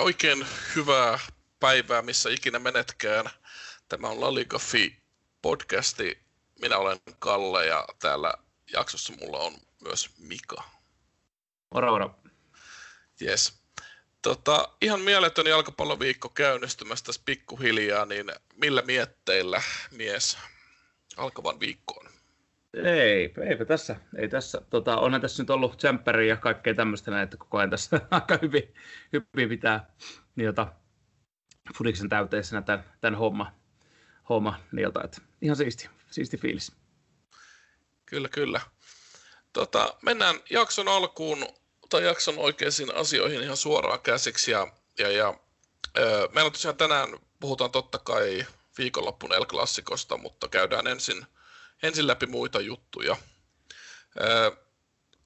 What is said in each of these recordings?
Oikein hyvää päivää, missä ikinä menetkään. Tämä on Laligafi podcasti. Minä olen Kalle ja täällä jaksossa mulla on myös Mika. Moro, moro. Yes. Tota, ihan mieletön jalkapalloviikko käynnistymässä tässä pikkuhiljaa, niin millä mietteillä mies alkavan viikkoon? Ei, eipä tässä. Ei tässä. Tota, onhan tässä nyt ollut tsemppäriä ja kaikkea tämmöistä näin, että koko ajan tässä aika hyvin, hyvin pitää jota, Fudiksen täyteisenä tämän, tämän homma, homma jota, että ihan siisti, siisti fiilis. Kyllä, kyllä. Tota, mennään jakson alkuun tai jakson oikeisiin asioihin ihan suoraan käsiksi. Ja, ja, ja ö, meillä tosiaan tänään puhutaan totta kai viikonloppun El mutta käydään ensin, ensin läpi muita juttuja. Ö,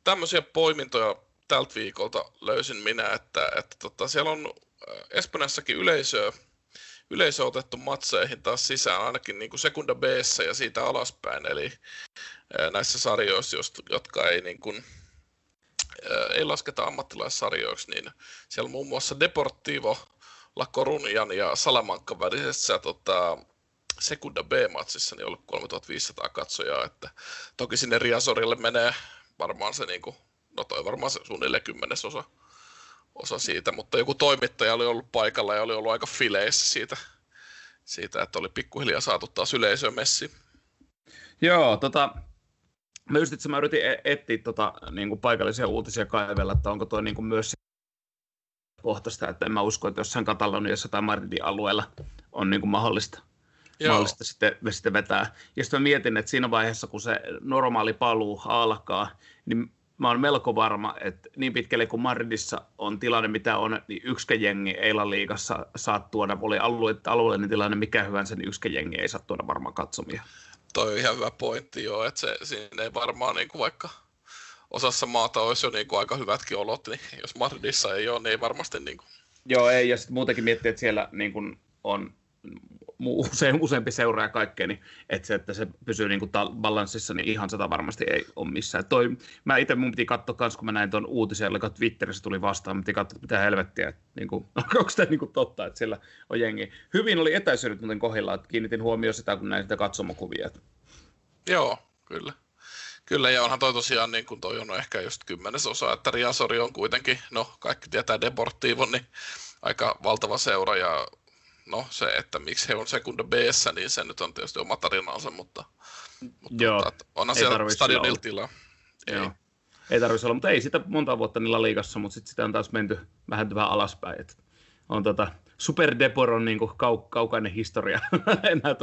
tämmöisiä poimintoja tältä viikolta löysin minä, että, että tota, siellä on Espanjassakin yleisöä, yleisö otettu matseihin taas sisään ainakin niin kuin sekunda b ja siitä alaspäin, eli näissä sarjoissa, jotka ei, niin kuin, ei lasketa ammattilaissarjoiksi, niin siellä muun muassa Deportivo, La Corunian ja Salamanca välisessä tota, Sekunda B-matsissa niin ollut 3500 katsojaa, että toki sinne Riasorille menee varmaan se, niin kuin, no toi varmaan se suunnilleen kymmenesosa osa siitä, mutta joku toimittaja oli ollut paikalla ja oli ollut aika fileissä siitä, siitä että oli pikkuhiljaa saatu taas yleisöön messi. Joo, tota, mä just itse mä yritin e- etsiä tota, niin kuin paikallisia uutisia kaivella, että onko toi niin kuin myös kohtaista, että en mä usko, että jossain Kataloniassa tai Madridin alueella on niin kuin mahdollista, Joo. mahdollista sitten, sitten vetää. Ja sitten mä mietin, että siinä vaiheessa, kun se normaali paluu alkaa, niin mä oon melko varma, että niin pitkälle kuin Madridissa on tilanne, mitä on, niin yksikään jengi Eilan liigassa saa tuoda, oli alue, alueellinen tilanne mikä hyvänsä, niin yksikään jengi ei saa tuoda varmaan katsomia. Toi on ihan hyvä pointti joo, että se, siinä ei varmaan niin kuin vaikka osassa maata olisi jo niin kuin aika hyvätkin olot, niin jos Madridissa ei ole, niin ei varmasti niin kuin... Joo, ei, ja sitten muutenkin miettii, että siellä niin kuin on usein, useampi seuraa kaikkea, niin että se, että se pysyy niin kuin balanssissa, niin ihan sata varmasti ei ole missään. Toi, mä itse mun piti katsoa kans, kun mä näin tuon uutisen, joka Twitterissä tuli vastaan, mä piti katsoa, mitä helvettiä, että niin kuin, onko tämä niin kuin totta, että siellä on jengi. Hyvin oli etäisyydet muuten kohdilla, että kiinnitin huomioon sitä, kun näin sitä katsomokuvia. Joo, kyllä. Kyllä, ja onhan toi tosiaan, niin kuin toi on ehkä just kymmenesosa, että Riasori on kuitenkin, no kaikki tietää Deportivon, niin aika valtava seura, ja no se, että miksi he on sekunda b niin se nyt on tietysti oma tarinansa, mutta, mutta Joo, tota, onhan siellä stadionilla tilaa. Ei. Joo. Ei tarvitsisi olla, mutta ei sitä monta vuotta niillä liigassa, mutta sitten sitä on taas menty vähän vähän alaspäin. Et on tota, Super Depor on niin kau- kaukainen historia enää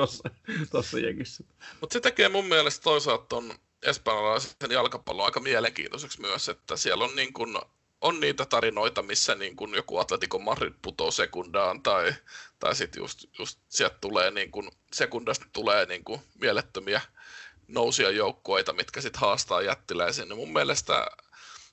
tuossa jengissä. Mutta se tekee mun mielestä toisaalta ton espanjalaisen jalkapallon aika mielenkiintoiseksi myös, että siellä on niin kuin on niitä tarinoita, missä niin kuin joku Atletico Madrid putoo sekundaan tai, tai sitten just, just sieltä tulee niin kuin, sekundasta tulee niin kuin mielettömiä nousia joukkueita, mitkä sitten haastaa jättiläisiin. Ja mun mielestä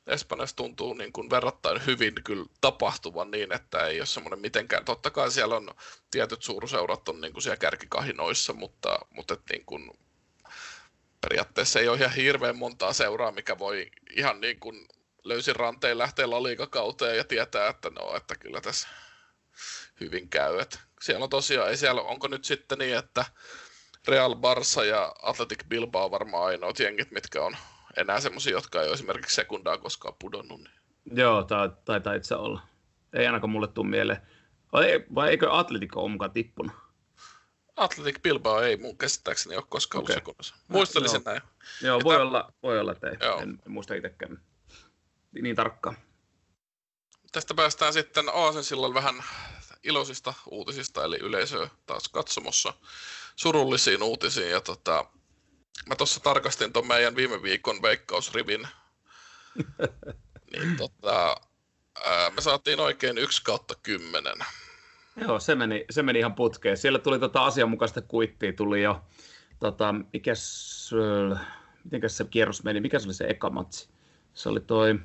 Espanjassa tuntuu niin kuin verrattain hyvin kyllä tapahtuvan niin, että ei ole semmoinen mitenkään. Totta kai siellä on tietyt suurseurat on niin kuin siellä kärkikahinoissa, mutta, mutta et niin kuin periaatteessa ei ole ihan hirveän montaa seuraa, mikä voi ihan niin kuin löysin ranteen lähtee liikakauteen ja tietää, että no, että kyllä tässä hyvin käy. Et siellä on tosiaan, ei siellä, onko nyt sitten niin, että Real Barça ja Athletic Bilbao on varmaan ainoat jengit, mitkä on enää semmoisia, jotka ei ole esimerkiksi sekundaa koskaan pudonnut. Niin. Joo, taitaa itse olla. Ei ainakaan mulle tule mieleen. Vai, vai eikö Atletico ole mukaan tippunut? Atletic Bilbao ei mun käsittääkseni ole koskaan okay. ollut sekunnassa. Muistelisin no, näin. Joo, voi, tämän... olla, voi olla, että ei. Joo. En, en muista itsekään niin tarkkaan. Tästä päästään sitten Aasensillan vähän iloisista uutisista, eli yleisö taas katsomossa surullisiin uutisiin. Ja tota, mä tuossa tarkastin tuon meidän viime viikon veikkausrivin. niin tota, ää, me saatiin oikein yksi kautta kymmenen. Joo, se meni, se meni ihan putkeen. Siellä tuli tota asianmukaista kuittia, tuli jo, tota, mikäs, mitenkäs se kierros meni, mikä se oli se eka matsi? Se oli toi,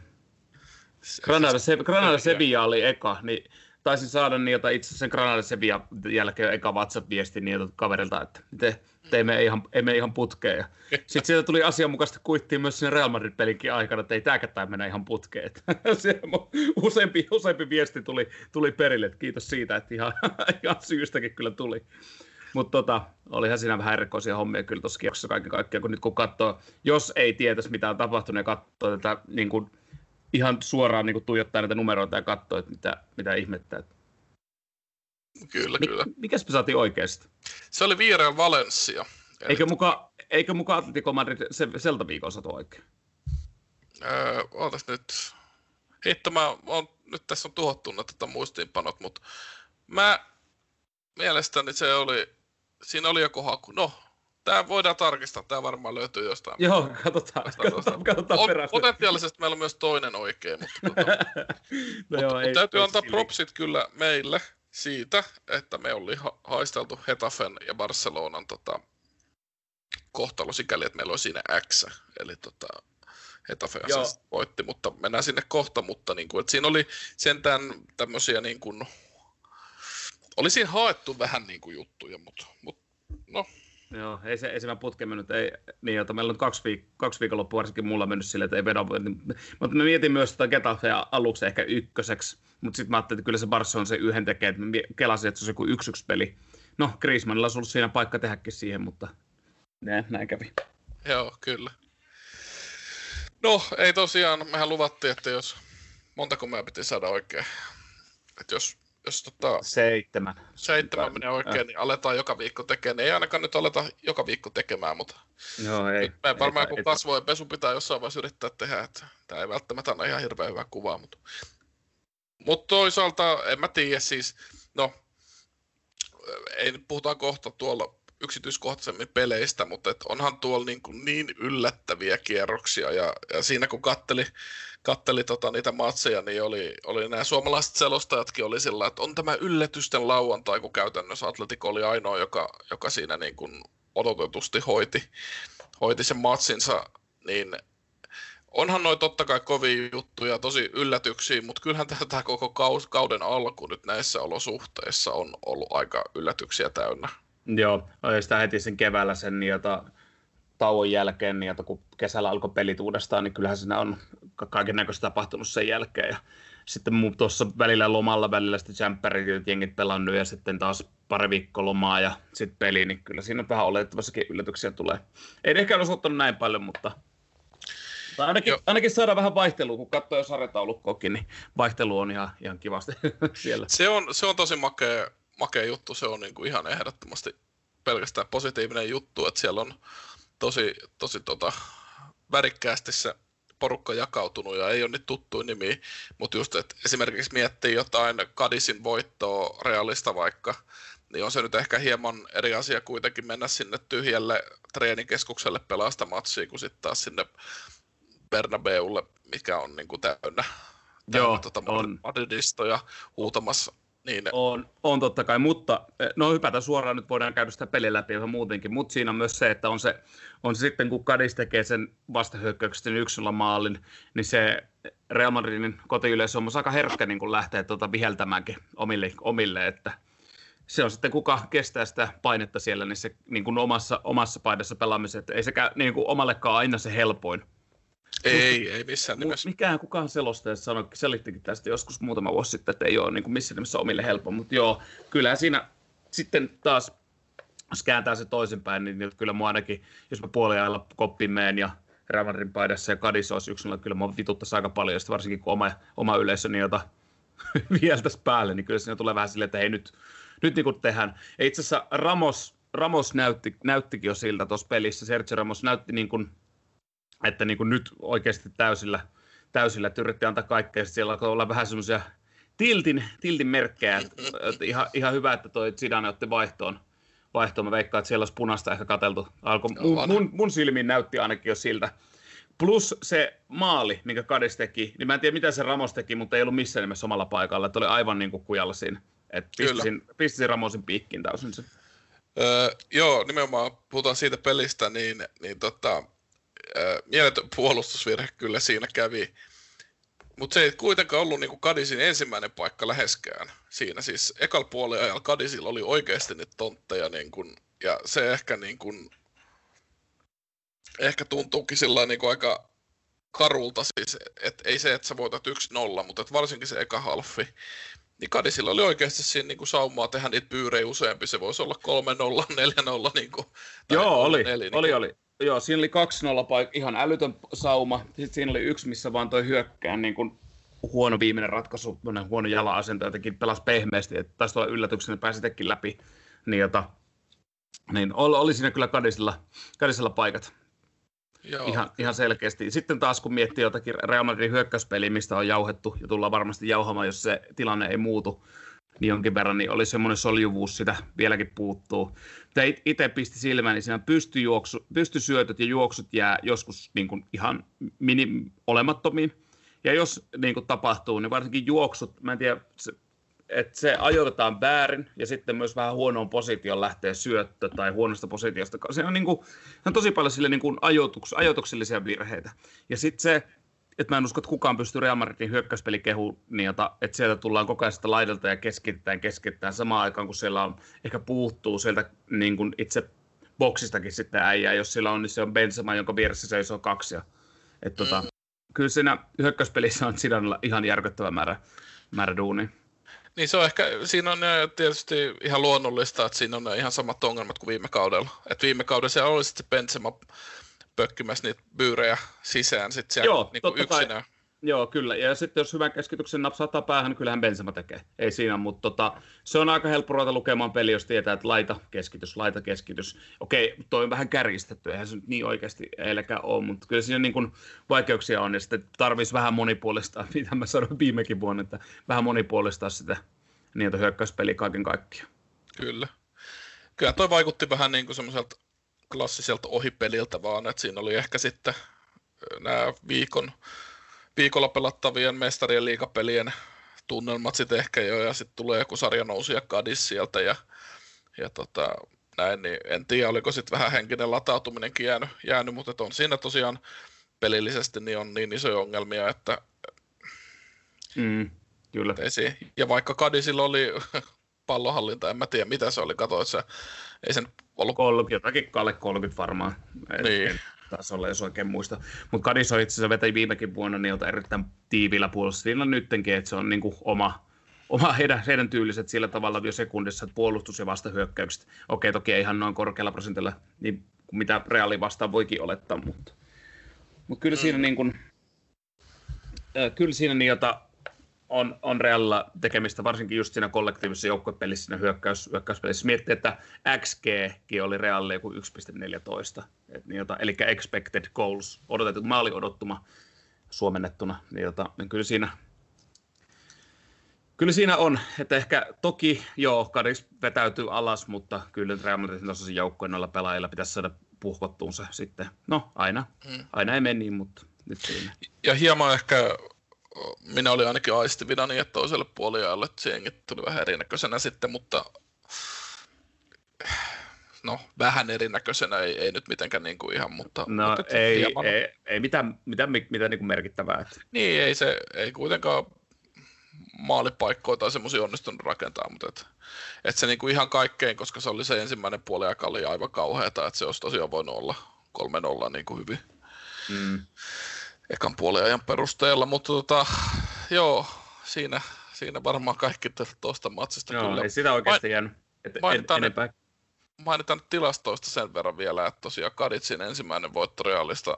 Granada, se, Granada Sevilla oli eka, niin taisin saada niiltä itse sen Granadisen jälkeen eka WhatsApp-viesti niiltä kaverilta, että te, teimme ihan, emme ihan putkeen. Sitten sieltä tuli asianmukaisesti kuittiin myös sen Real Madrid-pelinkin aikana, että ei tämäkään mennä ihan putkeen. useampi, useampi viesti tuli, tuli perille, että kiitos siitä, että ihan, ihan syystäkin kyllä tuli. Mutta tota, olihan siinä vähän erikoisia hommia kyllä tuossa kierroksessa kaiken kaikkiaan, kun nyt kun katsoo, jos ei tietäisi mitä on tapahtunut ja katsoo tätä niin kuin, ihan suoraan niin kuin tuijottaa näitä numeroita ja katsoo, että mitä, mitä ihmettä. Kyllä, Mi- kyllä. Mikäs me saatiin oikeasti? Se oli Viireal Valencia. Eikö muka, eikö muka Atletico Madrid se, seltä viikon saatu oikein? Öö, ootas nyt. Hitto, mä oon, nyt tässä on tuhottu tota muistiinpanot, mutta mä mielestäni se oli, siinä oli joku haku. No, Tämä voidaan tarkistaa, tämä varmaan löytyy jostain. Joo, katsotaan, katsotaan, katsotaan on, perästä. Potentiaalisesti meillä on myös toinen oikein, mutta, tota, no joo, mutta ei, täytyy ei antaa sille. propsit kyllä meille siitä, että me oli ha- haisteltu Hetafen ja Barcelonan tota, kohtalo sikäli, että meillä oli siinä X, eli tota, Hetafe voitti, mutta mennään sinne kohta, mutta niin kuin, että siinä oli sentään tämmöisiä niin kuin, oli siinä haettu vähän niin kuin juttuja, mutta, mutta no, Joo, ei se, ei se putke mennyt. Ei, niin, että meillä on kaksi, viik- kaksi viikonloppua varsinkin mulla mennyt silleen, että ei vedä. Niin, mutta mä mietin myös sitä Getafea aluksi ehkä ykköseksi, mutta sitten mä ajattelin, että kyllä se Barça on se yhden tekee, että mä kelasin, että se on joku yksi yksi peli. No, Griezmannilla olisi ollut siinä paikka tehdäkin siihen, mutta näin, näin kävi. Joo, kyllä. No, ei tosiaan, mehän luvattiin, että jos montako mä piti saada oikein. Että jos jos tota, seitsemän. Seitsemän menee oikein, äh. niin aletaan joka viikko tekemään. Ei ainakaan nyt aleta joka viikko tekemään, mutta Joo, ei, me varmaan kun kasvojen pesu pitää jossain vaiheessa yrittää tehdä, että tämä ei välttämättä anna ihan hirveän hyvää kuvaa, mutta, mutta toisaalta en mä tiedä siis, no ei nyt puhutaan kohta tuolla yksityiskohtaisemmin peleistä, mutta et onhan tuolla niin, kuin niin yllättäviä kierroksia ja, ja siinä kun katteli, katteli tota niitä matseja, niin oli, oli nämä suomalaiset selostajatkin oli sillä, että on tämä yllätysten lauantai, kun käytännössä Atletico oli ainoa, joka, joka siinä niin kuin odotetusti hoiti, hoiti sen matsinsa, niin onhan noin totta kai kovia juttuja, tosi yllätyksiä, mutta kyllähän tämä koko kauden alku nyt näissä olosuhteissa on ollut aika yllätyksiä täynnä. Joo, sitä heti sen keväällä sen jota, tauon jälkeen, niin jota, kun kesällä alkoi pelit uudestaan, niin kyllähän siinä on kaiken näköistä tapahtunut sen jälkeen. Ja sitten tuossa välillä lomalla välillä sitten jämppärit jengit pelannut ja sitten taas pari viikkoa lomaa ja sitten peli, niin kyllä siinä vähän oletettavassakin yllätyksiä tulee. Ei ehkä ole osoittanut näin paljon, mutta tai ainakin, ainakin saadaan vähän vaihtelua, kun katsoo jo sarjataulukkoakin, niin vaihtelu on ihan, ihan kivasti siellä. Se on, se on tosi makea, makea juttu, se on niin kuin ihan ehdottomasti pelkästään positiivinen juttu, että siellä on tosi, tosi tota, värikkäästi se porukka jakautunut ja ei ole nyt tuttuja nimi, mutta just, että esimerkiksi miettii jotain Kadisin voittoa realista vaikka, niin on se nyt ehkä hieman eri asia kuitenkin mennä sinne tyhjälle treenikeskukselle pelasta matsia, kuin sitten taas sinne Bernabeulle, mikä on niin kuin täynnä, täynnä Joo, tota on. Madridistoja huutamassa niin. On, on totta kai, mutta eh, no hypätä suoraan, nyt voidaan käydä sitä peliä läpi ihan muutenkin, mutta siinä on myös se, että on se, on se sitten kun Kadis tekee sen vastahyökkäyksen yksilöllä maalin, niin se Real Madridin kotiyleisö on aika herkkä niin kun lähtee tuota viheltämäänkin omille, omille, että se on sitten kuka kestää sitä painetta siellä, niin se niin kuin omassa, omassa paidassa pelaamisessa, että ei sekä niin kuin omallekaan aina se helpoin ei, Mut, ei missään nimessä. Mikään kukaan selostaja sanoi, selittikin tästä joskus muutama vuosi sitten, että ei ole niin kuin missään nimessä omille helppo, mutta joo, kyllä siinä sitten taas, jos kääntää se toisinpäin, niin kyllä mua ainakin, jos mä puoliajalla koppiin meen ja Rävärin paidassa ja Kadissa olisi yksilöllä, kyllä mua vituttaisi aika paljon, ja varsinkin kun oma, oma yleisöni, jota vieltäisi päälle, niin kyllä siinä tulee vähän silleen, että hei nyt, nyt niin kuin tehdään. Ja itse asiassa Ramos, Ramos näytti, näyttikin jo siltä tuossa pelissä, Sergio Ramos näytti niin kuin, että niin kuin nyt oikeasti täysillä, täysillä että yritti antaa kaikkea. Siellä alkoi olla vähän semmoisia tiltin, tiltin merkkejä. Että ihan, ihan, hyvä, että toi Zidane otti vaihtoon. vaihtoon. Mä veikkaan, että siellä olisi punaista ehkä kateltu. Alko, mun, mun, mun silmiin näytti ainakin jo siltä. Plus se maali, minkä Kades teki, niin mä en tiedä mitä se Ramos teki, mutta ei ollut missään nimessä omalla paikalla. Että oli aivan niin kuin kujalla siinä. Että pistisin, pistisin Ramosin piikkiin täysin se. Öö, joo, nimenomaan puhutaan siitä pelistä, niin, niin tota, mieletön puolustusvirhe kyllä siinä kävi. Mutta se ei kuitenkaan ollut niinku Kadisin ensimmäinen paikka läheskään siinä. Siis ekal puoliajalla Kadisilla oli oikeasti niitä tontteja, niinku, ja se ehkä, niinku, ehkä tuntuukin sillä niinku aika karulta, siis, et ei se, että sä voitat 1-0, mutta et varsinkin se eka halfi, niin Kadisilla oli oikeasti siinä niin kuin saumaa tehdä niitä pyyrejä useampi. Se voisi olla 3-0, 4-0. Niin kuin, Joo, oli, 4, niin oli, oli. Joo, siinä oli 2-0 paik- ihan älytön sauma. Sitten siinä oli yksi, missä vaan toi hyökkään niin kuin huono viimeinen ratkaisu, huono jala-asento, jotenkin pelasi pehmeästi, että taisi olla yllätyksenä, pääsi tekin läpi. Niin, jota, niin oli, oli siinä kyllä Kadisilla, Kadisilla paikat. Joo. Ihan, ihan selkeästi. Sitten taas kun miettii jotakin Real Madridin hyökkäyspeliä, mistä on jauhettu ja tullaan varmasti jauhamaan, jos se tilanne ei muutu niin jonkin verran, niin oli semmoinen soljuvuus, sitä vieläkin puuttuu. Itse pisti silmään, niin siinä pystyjuoksu, pystysyötöt ja juoksut jää joskus niin kuin ihan mini, olemattomiin. Ja jos niin kuin tapahtuu, niin varsinkin juoksut, mä en tiedä, se, että se ajoitetaan väärin ja sitten myös vähän huonoon positioon lähtee syöttö tai huonosta positiosta. Se on, niin kuin, on tosi paljon sille niin kuin ajoituks, ajoituksellisia virheitä. Ja sitten se, että mä en usko, että kukaan pystyy Real Madridin hyökkäyspelikehuun, niin että, että sieltä tullaan koko ajan laidalta ja keskitetään, keskitetään samaan aikaan, kun siellä on, ehkä puuttuu sieltä niin kuin itse boksistakin sitten äijää. Jos sillä on, niin se on Benzema, jonka vieressä seisoo kaksi. Ja, että, tota, mm. Kyllä siinä hyökkäyspelissä on Zidanella ihan järkyttävä määrä, määrä duunia. Niin se on ehkä, siinä on tietysti ihan luonnollista, että siinä on ihan samat ongelmat kuin viime kaudella. Et viime kaudella siellä oli sitten se Benzema pökkimässä niitä byyrejä sisään sitten siellä Joo, niin yksinään. Kai. Joo, kyllä. Ja sitten jos hyvän keskityksen napsaattaa päähän, niin kyllähän Benzema tekee. Ei siinä, mutta tota, se on aika helppo ruveta lukemaan peli, jos tietää, että laita keskitys, laita keskitys. Okei, toi on vähän kärjistetty, eihän se nyt niin oikeasti eiläkään ole, mutta kyllä siinä niin kuin vaikeuksia on, ja sitten tarvitsisi vähän monipuolista, mitä mä sanoin viimekin vuonna, että vähän monipuolistaa sitä niitä hyökkäyspeliä kaiken kaikkiaan. Kyllä. Kyllä toi vaikutti vähän niin kuin semmoiselta klassiselta ohipeliltä vaan, että siinä oli ehkä sitten nämä viikon viikolla pelattavien mestarien liikapelien tunnelmat sitten ehkä jo, ja sitten tulee joku sarjanousi ja kadis sieltä, ja, ja tota, näin, niin en tiedä, oliko sitten vähän henkinen latautuminenkin jäänyt, jäänyt mutta on siinä tosiaan pelillisesti niin on niin isoja ongelmia, että mm, kyllä. Ja vaikka Kadisilla oli pallohallinta, en mä tiedä mitä se oli, katsoit se, ei sen ollut... 30, jotakin alle 30 varmaan. Niin tasolla, jos oikein muista. Mutta Kadiso itse asiassa viimekin vuonna niiltä erittäin tiiviillä puolustuslinjalla nyttenkin, että se on niinku oma, oma heidän, heidän tyyliset sillä tavalla jo sekunnissa, että puolustus ja vastahyökkäykset, okei toki ei ihan noin korkealla prosentilla, niin mitä reaali vastaan voikin olettaa, mutta, mutta kyllä siinä mm. niin kuin, äh, kyllä siinä niin, jota on, on reaalilla tekemistä, varsinkin just siinä kollektiivisessa joukkuepelissä, siinä hyökkäys, hyökkäyspelissä. Miettii, että XG oli reaalille joku 1,14, et niin jota, eli expected goals, odotettu maali odottuma suomennettuna, niin, jota, niin kyllä siinä Kyllä siinä on, että ehkä toki joo, Kadis vetäytyy alas, mutta kyllä Real Madridin tasoisen joukkojen noilla pelaajilla pitäisi saada puhkottuun se sitten. No aina, hmm. aina ei mene niin, mutta nyt siinä. Ja hieman ehkä minä olin ainakin aistivina niin, että toiselle puoliajalle että se tuli vähän erinäköisenä sitten, mutta no vähän erinäköisenä, ei, ei nyt mitenkään niin kuin ihan, mutta... No mutta ei, hieman... ei, ei, mitään, mitään, mitään niin kuin merkittävää. Että... Niin, ei se, ei kuitenkaan maalipaikkoja tai semmoisia onnistunut rakentaa, mutta et, et se niinku ihan kaikkein, koska se oli se ensimmäinen puoli aika oli aivan kauheata, että se olisi tosiaan voinut olla 3-0 niin kuin hyvin. Mm ekan puolen ajan perusteella, mutta tota, joo, siinä, siinä varmaan kaikki tuosta matsista joo, kyllä. ei sitä oikeasti jäänyt et, mainitaan, enempää. Mainitaan tilastoista sen verran vielä, että tosiaan Kaditsin ensimmäinen voitto Realista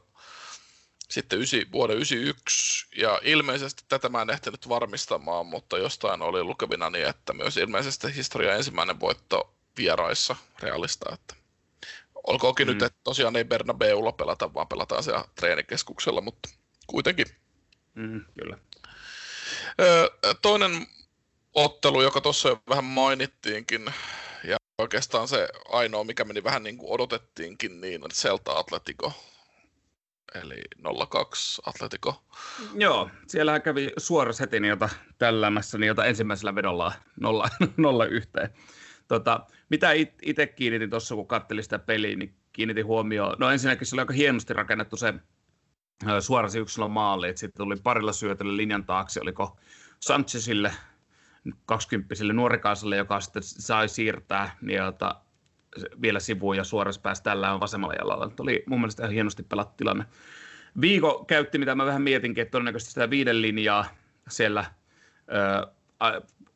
sitten ysi, vuoden 91, ja ilmeisesti tätä mä en ehtinyt varmistamaan, mutta jostain oli lukevina niin, että myös ilmeisesti historia ensimmäinen voitto vieraissa Realista, että olkoonkin mm. nyt, että tosiaan ei Bernabeulla pelata, vaan pelataan siellä treenikeskuksella, mutta kuitenkin. Mm, kyllä. toinen ottelu, joka tuossa jo vähän mainittiinkin, ja oikeastaan se ainoa, mikä meni vähän niin kuin odotettiinkin, niin on Celta Atletico. Eli 02 Atletico. Joo, siellä kävi suora setin, jota tällämässä, niin jota ensimmäisellä vedolla nolla, nolla yhteen. Tota, mitä itse kiinnitin tuossa, kun katselin sitä peliä, niin kiinnitin huomioon. No ensinnäkin se oli aika hienosti rakennettu se suorasi yksilön maali. Sitten tuli parilla syötöllä linjan taakse, oliko Sanchezille, 20 nuorikaisalle, joka sitten sai siirtää niin, jota, vielä sivuun ja suorassa pääsi tällä vasemmalla jalalla. Tämä oli mun mielestä ihan hienosti pelattu tilanne. Viiko käytti, mitä mä vähän mietinkin, että todennäköisesti sitä viiden linjaa siellä ö,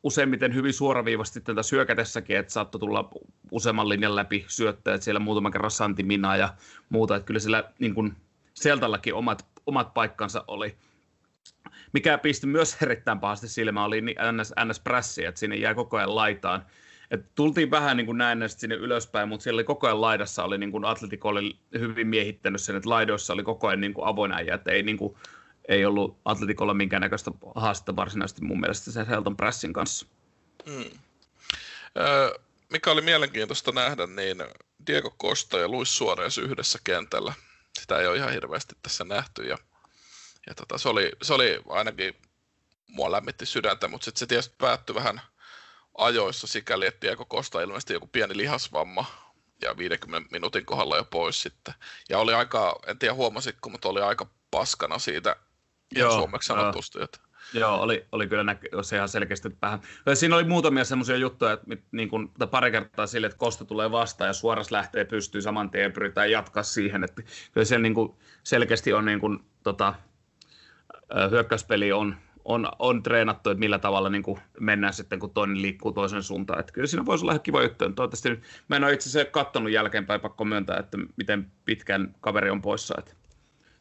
useimmiten hyvin suoraviivasti tätä syökätessäkin, että saattoi tulla useamman linjan läpi syöttäjät siellä muutaman kerran Santi Minaa ja muuta, että kyllä siellä niin kuin, Seltallakin omat, omat paikkansa oli. Mikä pisti myös erittäin pahasti silmään oli niin NS, NS Prässi, että sinne jäi koko ajan laitaan. Et tultiin vähän niin kuin näin sinne ylöspäin, mutta siellä oli koko ajan laidassa oli niin kuin Atletico oli hyvin miehittänyt sen, että laidoissa oli koko ajan niin kuin avoin äijä, että ei, niin kuin, ei ollut Atletikolla minkäännäköistä haastetta varsinaisesti mun mielestä sen Helton Pressin kanssa. Hmm. Mikä oli mielenkiintoista nähdä, niin Diego Costa ja Luis Suarez yhdessä kentällä. Sitä ei ole ihan hirveästi tässä nähty ja ja tota, se, oli, se oli ainakin, mua lämmitti sydäntä, mutta sitten se tietysti päättyi vähän ajoissa sikäli, että Diego Costa ilmeisesti joku pieni lihasvamma ja 50 minuutin kohdalla jo pois sitten. Ja oli aika, en tiedä huomasitko, mutta oli aika paskana siitä Joo, suomeksi sanotusti. Että... Joo, oli, oli kyllä näky, se ihan selkeästi vähän. Siinä oli muutamia semmoisia juttuja, että niin kuin, pari kertaa sille, että Kosta tulee vastaan ja suoras lähtee pystyy saman tien ja pyritään jatkaa siihen. Että kyllä siellä niin kuin selkeästi on niin kuin, tota, hyökkäyspeli on, on, on treenattu, että millä tavalla niin kuin mennään sitten, kun toinen liikkuu toisen suuntaan. Että kyllä siinä voisi olla ihan kiva juttu. Toivottavasti, mä en ole itse asiassa katsonut jälkeenpäin, pakko myöntää, että miten pitkään kaveri on poissa. Että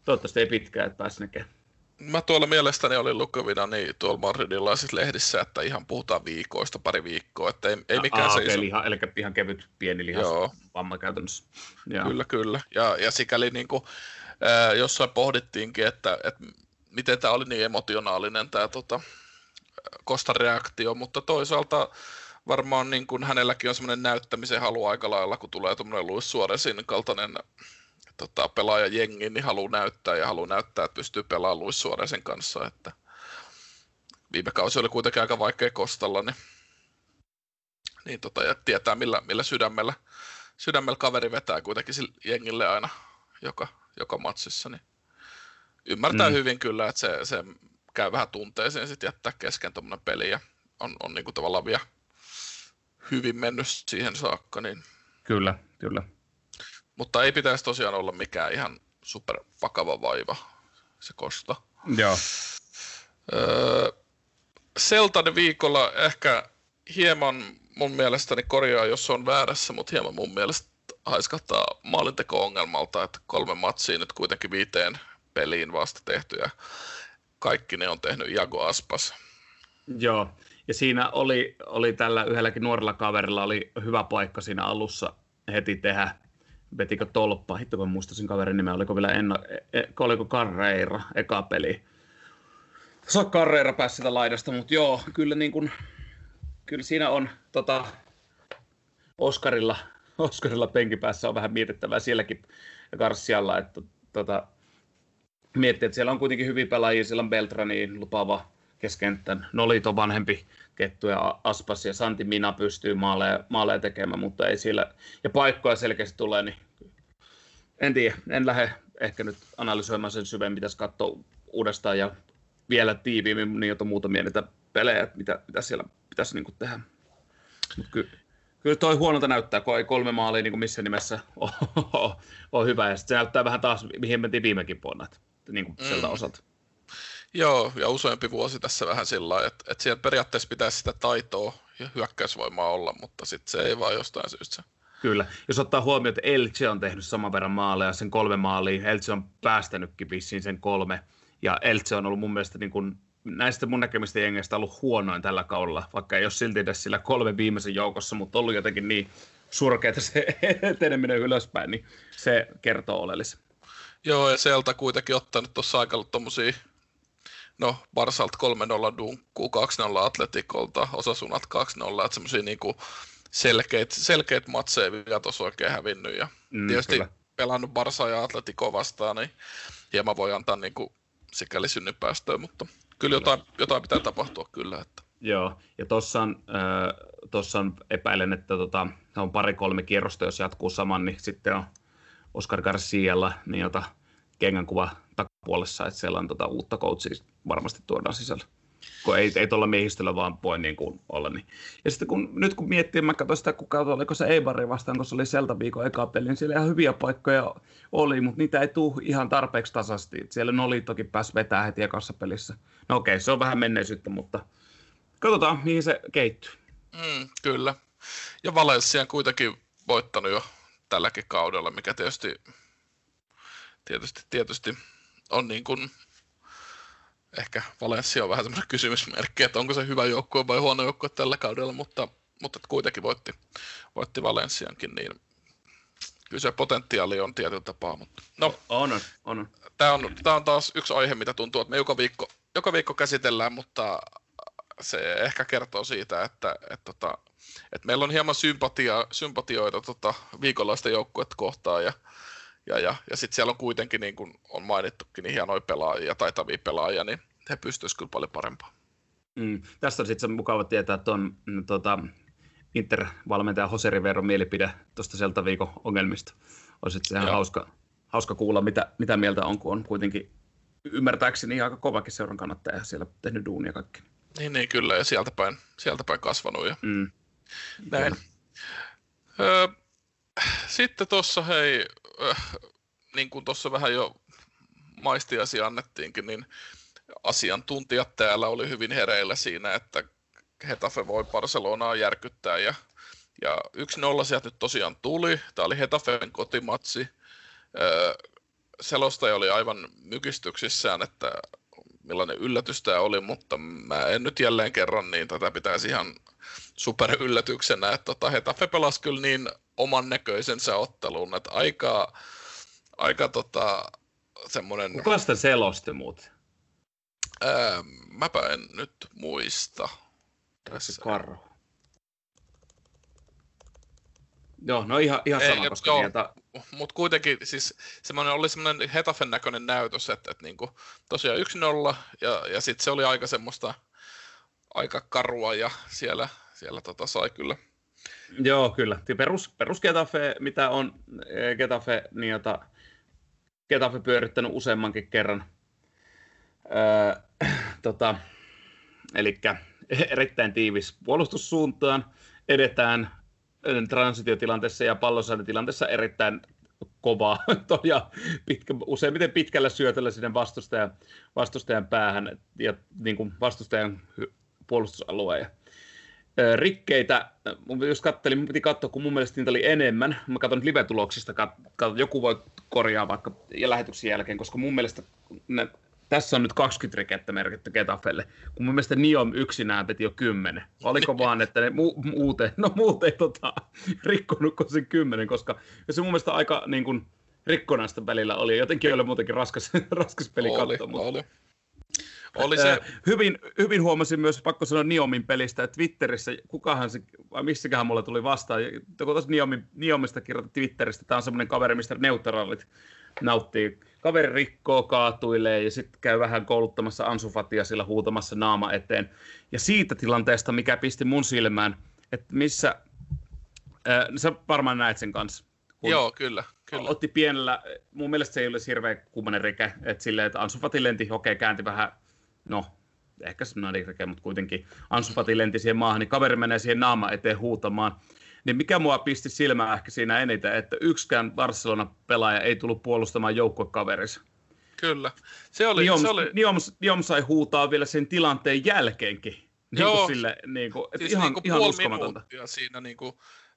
toivottavasti ei pitkään, että pääsi näkemään. Mä tuolla mielestäni olin lukevina niin tuolla madridilaisissa lehdissä, että ihan puhutaan viikoista, pari viikkoa, että ei, ei mikään Aa, se okay, iso... liha, eli ihan kevyt pieni lihas Joo. vamma käytännössä. Joo. Kyllä, kyllä. Ja, ja sikäli niin kuin, äh, jossain pohdittiinkin, että, että miten tämä oli niin emotionaalinen tämä tota, Kostan reaktio, mutta toisaalta varmaan niin kuin hänelläkin on semmoinen näyttämisen halu aika lailla, kun tulee tuommoinen Luis Suarezin kaltainen tota, pelaajajengi, niin haluaa näyttää ja haluaa näyttää, että pystyy pelaamaan Luis Suarezin kanssa, että viime kausi oli kuitenkin aika vaikea Kostalla, niin, niin tota, ja tietää millä, millä sydämellä, sydämellä kaveri vetää kuitenkin jengille aina joka, joka matsissa, niin ymmärtää mm. hyvin kyllä, että se, se käy vähän tunteeseen sitten jättää kesken tuommoinen peli ja on, on niin kuin tavallaan vielä hyvin mennyt siihen saakka. Niin... Kyllä, kyllä. Mutta ei pitäisi tosiaan olla mikään ihan super vakava vaiva se kosta. Joo. Öö, Seltan viikolla ehkä hieman mun mielestäni korjaa, jos on väärässä, mutta hieman mun mielestä haiskahtaa maalinteko-ongelmalta, että kolme matsia nyt kuitenkin viiteen peliin vasta tehty ja kaikki ne on tehnyt Jago Aspas. Joo, ja siinä oli, oli tällä yhdelläkin nuorella kaverilla oli hyvä paikka siinä alussa heti tehdä. Vetikö tolppa, hitto kun muistasin kaverin nimeä, oliko vielä enna, e, oliko Carreira, eka peli. Saa Carreira pääsi sitä laidasta, mutta joo, kyllä, niin kun, kyllä siinä on tota, Oskarilla, Oskarilla penkipäässä on vähän mietittävää sielläkin Garcialla, että tota, miettii, että siellä on kuitenkin hyviä pelaajia, siellä on Beltrani, lupaava keskentän, Nolito vanhempi kettu ja Aspas ja Santi Mina pystyy maaleja, maaleja tekemään, mutta ei siellä, ja paikkoja selkeästi tulee, niin en tiedä, en lähde ehkä nyt analysoimaan sen syvemmin, pitäisi katsoa uudestaan ja vielä tiiviimmin niin muutamia niitä pelejä, että mitä, mitä siellä pitäisi niin tehdä. Mut ky, kyllä toi huonolta näyttää, kun ei kolme maalia niin missään nimessä ole, ole hyvä, ja se näyttää vähän taas, mihin mentiin viimekin vuonna. Että niin kuin sieltä mm. osalta. Joo, ja useampi vuosi tässä vähän sillä lailla, että, että siellä periaatteessa pitäisi sitä taitoa ja hyökkäysvoimaa olla, mutta sitten se ei vaan jostain syystä. Kyllä. Jos ottaa huomioon, että Elche on tehnyt saman verran maaleja, sen kolme maalia, Elche on päästänytkin vissiin sen kolme, ja Elche on ollut mun mielestä niin kuin, näistä mun näkemistä jengeistä ollut huonoin tällä kaudella, vaikka ei ole silti edes sillä kolme viimeisen joukossa, mutta ollut jotenkin niin surkeita se eteneminen ylöspäin, niin se kertoo oleellisesti. Joo, ja sieltä kuitenkin ottanut tuossa aika tommosia, no Barsalt 3-0 dunkkuu, 2-0 Atletikolta, Osasunat 2-0, että semmosia niinku selkeät, selkeät matseja vielä tuossa oikein hävinnyt, ja mm, tietysti kyllä. pelannut Barsa ja Atletico vastaan, niin hieman voi antaa niinku sikäli synnypäästöä, mutta kyllä jotain, jotain pitää tapahtua kyllä. Että. Joo, ja tuossa on, äh, on epäilen, että tota, on pari-kolme kierrosta, jos jatkuu saman, niin sitten on Oscar Garcialla, niin jota kengänkuva takapuolessa, että siellä on tota uutta coachia varmasti tuodaan sisällä. Kun ei, ei tuolla miehistöllä vaan voi niin kuin olla. Niin. Ja sitten kun, nyt kun miettii, mä katsoin sitä, kuka oliko se Eibari vastaan, kun se oli Selta viikon eka peli, niin siellä ihan hyviä paikkoja oli, mutta niitä ei tule ihan tarpeeksi tasaisesti. Siellä oli toki pääsi vetää heti ekassa pelissä. No okei, se on vähän menneisyyttä, mutta katsotaan, mihin se keittyy. Mm, kyllä. Ja Valencia on kuitenkin voittanut jo tälläkin kaudella, mikä tietysti, tietysti, tietysti on niin kuin, ehkä Valencia on vähän semmoinen kysymysmerkki, että onko se hyvä joukkue vai huono joukkue tällä kaudella, mutta, mutta kuitenkin voitti, voitti Valenciankin, niin kyllä se potentiaali on tietyllä tapaa. Mutta, no, on, on, on. Tämä, on, tämä on taas yksi aihe, mitä tuntuu, että me joka viikko, joka viikko käsitellään, mutta se ehkä kertoo siitä, että, että, että, tota, että meillä on hieman sympatia, sympatioita tota, viikonlaista joukkuetta kohtaan ja, ja, ja, ja sitten siellä on kuitenkin, niin kuin on mainittukin, niin hienoja pelaajia, taitavia pelaajia, niin he pystyisivät kyllä paljon parempaa. Mm. Tästä on sitten mukava tietää tuon mm, tota, Inter-valmentaja Jose Rivero mielipide tuosta sieltä viikon ongelmista. Olisi ihan hauska, hauska kuulla, mitä, mitä mieltä on, kun on kuitenkin ymmärtääkseni aika kovakin seuran kannattaja siellä tehnyt duunia kaikki. Niin, niin kyllä, ja sieltä päin, sieltä päin kasvanut. Ja... Mm. Näin. Öö, sitten tuossa hei, äh, niin kuin tuossa vähän jo maistiasia annettiinkin, niin asiantuntijat täällä oli hyvin hereillä siinä, että Hetafe voi Barcelonaa järkyttää ja, ja 1-0 sieltä nyt tosiaan tuli. Tämä oli Hetafen kotimatsi. Öö, selostaja oli aivan mykistyksissään, että millainen yllätys tämä oli, mutta mä en nyt jälleen kerran, niin tätä pitäisi ihan super yllätyksenä, että tota, Hetafe pelasi kyllä niin oman näköisensä ottelun, että aika, aika tota, semmoinen... Kuka sitä selosti muut? Ää, mäpä en nyt muista. Tässä. Karro. Joo, no ihan, ihan sama, Ei, koska joo, niitä... Mutta kuitenkin siis semmoinen oli semmoinen Hetafen näköinen näytös, että, että niinku, tosiaan 1-0 ja, ja sitten se oli aika semmoista aika karua ja siellä, siellä tota sai kyllä. Joo, kyllä. Perus, perus Getafe, mitä on eh, Getafe, niin jota, Getafe pyörittänyt useammankin kerran. Öö, tota, eli erittäin tiivis puolustussuuntaan. Edetään transitiotilanteessa ja pallosaanitilanteessa erittäin kovaa ja pitkä, useimmiten pitkällä syötöllä sinne vastustajan, vastustajan päähän ja niin kuin vastustajan puolustusalueen. Rikkeitä, jos katselin, piti katsoa, kun mun mielestä niitä oli enemmän. Mä katson live-tuloksista, katson, joku voi korjaa vaikka ja lähetyksen jälkeen, koska mun mielestä ne tässä on nyt 20 rikettä merkitty Getafelle, kun mun mielestä Niom yksinään peti jo 10. Oliko vaan, että ne mu- muuten, no muuten tota, rikkonut kuin sen 10, koska se mun mielestä aika niin kuin, rikkonaista välillä oli. Jotenkin oli muutenkin raskas, raskas peli oli, katsoa. Mutta... Oli. Oli se... Hyvin, hyvin huomasin myös, pakko sanoa Niomin pelistä, että Twitterissä, kukahan se, vai missäköhän mulle tuli vastaan, kun tuossa Niomin, Niomista kirjoitti Twitteristä, tämä on semmoinen kaveri, mistä neutraalit nauttii. Kaveri rikkoo, kaatuilee ja sitten käy vähän kouluttamassa Ansufatia sillä huutamassa naama eteen. Ja siitä tilanteesta, mikä pisti mun silmään, että missä, äh, sä varmaan näet sen kanssa. Joo, kyllä, kyllä. Otti pienellä, mun mielestä se ei ole hirveän kummanen rike, että silleen, että Ansufati lenti, okei, okay, käänti vähän, no, ehkä semmoinen rike, mutta kuitenkin Ansufati lenti siihen maahan, niin kaveri menee siihen naama eteen huutamaan niin mikä mua pisti silmään ehkä siinä eniten, että yksikään Barcelona-pelaaja ei tullut puolustamaan joukkuekaverissa. Kyllä. Se oli, Niom, se oli... Niom, Niom sai huutaa vielä sen tilanteen jälkeenkin. Niin Joo, kuin sille, niin kuin, siis ihan, niin kuin ihan uskomatonta. siinä niin kuin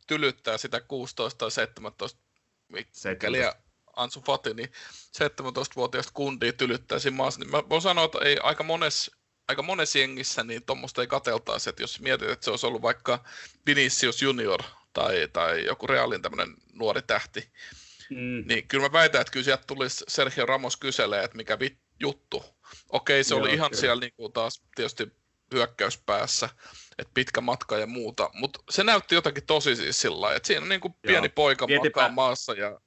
tylyttää sitä 16 tai 17 mikkeliä Ansu Fati, niin 17-vuotiaista kundia tylyttää siinä maassa. Niin mä voin sanoa, että ei aika monessa aika monessa jengissä niin tuommoista ei kateltaisi, että jos mietit, että se olisi ollut vaikka Vinicius Junior tai, tai joku Realin tämmöinen nuori tähti, mm. niin kyllä mä väitän, että kyllä sieltä tulisi Sergio Ramos kyselee, että mikä vit, juttu. Okei, se Joo, oli ihan kyllä. siellä niin kuin taas tietysti hyökkäyspäässä, että pitkä matka ja muuta, mutta se näytti jotakin tosi siis sillä lailla, että siinä on niin kuin pieni Joo. poika Mietipä, makaa maassa. Ja...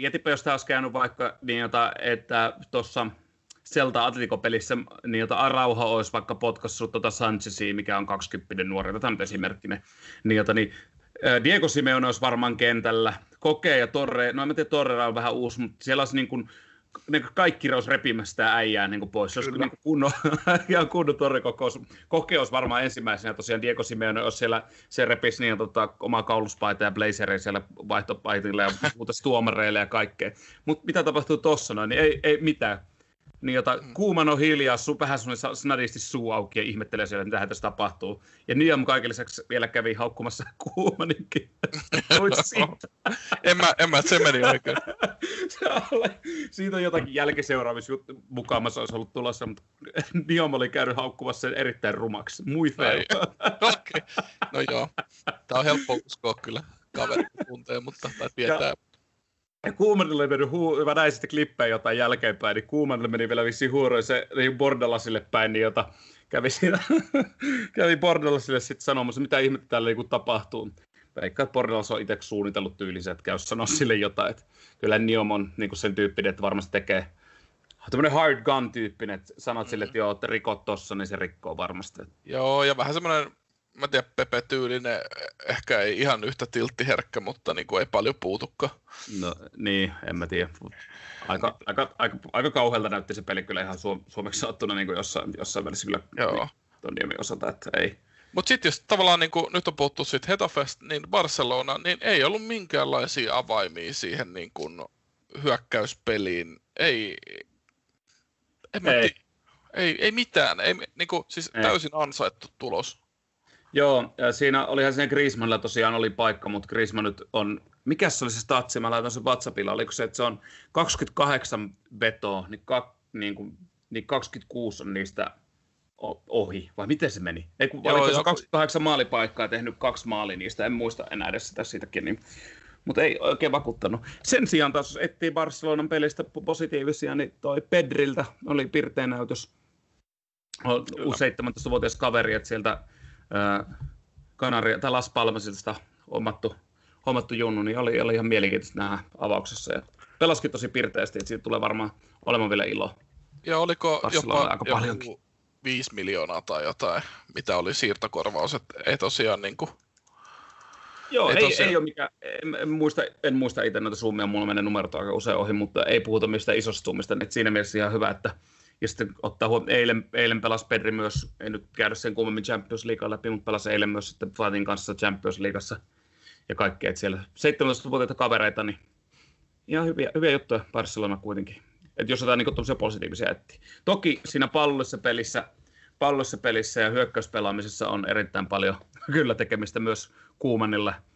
Mietipä, jos tämä olisi käynyt vaikka niin, jota, että tuossa Celta Atletico-pelissä, niin jota Arauha olisi vaikka potkassut tuota Sanchezia, mikä on 20 nuori, tätä nyt esimerkkinen, niin, jota, niin Diego Simeone olisi varmaan kentällä, Koke ja Torre, no en tiedä, Torre on vähän uusi, mutta siellä olisi niin kuin niin kaikki kirous repimässä sitä äijää niin kuin pois. Se olisi niin kunnon, ihan kunnon torrikokeus kokeus varmaan ensimmäisenä. Tosiaan Diego Simeone, jos siellä se repisi niin, tota, omaa kauluspaita ja blazereja siellä vaihtopaitille ja muuta tuomareille ja kaikkea. Mutta mitä tapahtuu tuossa noin, niin ei, ei mitään niin jota mm. kuuman on hiljaa, su, vähän semmoinen snadisti suu auki ja ihmettelee siellä, mitä tässä tapahtuu. Ja Niam kaiken lisäksi vielä kävi haukkumassa kuumaninkin. en, mä, en mä, se meni oikein. Siitä on jotakin jälkiseuraavissa mukaamassa olisi ollut tulossa, mutta Niam oli käynyt haukkumassa sen erittäin rumaksi. Mui fair. okay. No joo, tää on helppo uskoa kyllä kaveri tuntee, mutta tai tietää. Ja ja Kuumanille meni huu, mä näin sitten klippejä jotain jälkeenpäin, niin Kuumanille meni vielä vissiin huuroin se niin Bordalasille päin, niin jota kävi siinä, kävi Bordalasille sitten sanomassa, mitä ihmettä täällä niin tapahtuu. Veikka, että Bordalas on itse suunnitellut tyylisen, että käy sanoa sille jotain, että kyllä Niom on niin kuin sen tyyppinen, että varmasti tekee tämmöinen hard gun tyyppinen, että sanot mm. sille, että joo, että rikot tossa, niin se rikkoo varmasti. Joo, ja vähän semmoinen mä tiedän, Pepe tyylinen, ehkä ei ihan yhtä tilttiherkkä, mutta niin kuin ei paljon puutukka. No niin, en mä tiedä. Aika, aika, aika, aika kauhealta näytti se peli kyllä ihan suom- suomeksi saattuna niin kuin jossain, jossain välissä kyllä Joo. niemen osalta, että ei. Mutta sitten jos tavallaan niin kuin, nyt on puhuttu siitä Hetafest, niin Barcelona, niin ei ollut minkäänlaisia avaimia siihen niin kuin, hyökkäyspeliin. Ei, en mä ei. ei, ei mitään. Ei, niin kuin, siis ei. täysin ansaittu tulos. Joo, siinä olihan siinä Griezmannilla tosiaan oli paikka, mutta Griezmann nyt on, mikä se oli se statsi, mä laitan sen WhatsAppilla, oliko se, että se on 28 vetoa, niin, ka, niin, kuin, niin 26 on niistä ohi, vai miten se meni? Ei, kun, Joo, se 28 maalipaikkaa ja tehnyt kaksi maalia niistä, en muista enää edes sitä siitäkin, niin, mutta ei oikein vakuuttanut. Sen sijaan taas, jos etsii Barcelonan pelistä positiivisia, niin toi Pedriltä oli pirteä näytös. On 17-vuotias kaveri, että sieltä Kanaria, tai Las Palmasilta hommattu, hommattu junnu, niin oli, oli ihan mielenkiintoista nähdä avauksessa. Ja pelaskin tosi pirteästi, että siitä tulee varmaan olemaan vielä ilo. Ja oliko jopa aika paljonkin. 5 miljoonaa tai jotain, mitä oli siirtokorvaus, että ei tosiaan niin kuin, Joo, ei, ei, tosiaan... ei ole mikään, en, en, muista, en muista itse noita summia, mulla menee numerot aika usein ohi, mutta ei puhuta mistään isosta summista, niin siinä mielessä ihan hyvä, että ja sitten ottaa huomioon, eilen, eilen pelasi Pedri myös, ei nyt käydä sen kummemmin Champions League läpi, mutta pelasi eilen myös sitten Fatin kanssa Champions Leagueassa ja kaikkea. Että siellä 17-vuotiaita kavereita, niin ihan hyviä, hyviä juttuja Barcelona kuitenkin. Että jos jotain niin positiivisia etsiä. Toki siinä pallollisessa pelissä, pallollisessa pelissä ja hyökkäyspelaamisessa on erittäin paljon kyllä tekemistä myös Kuumanilla –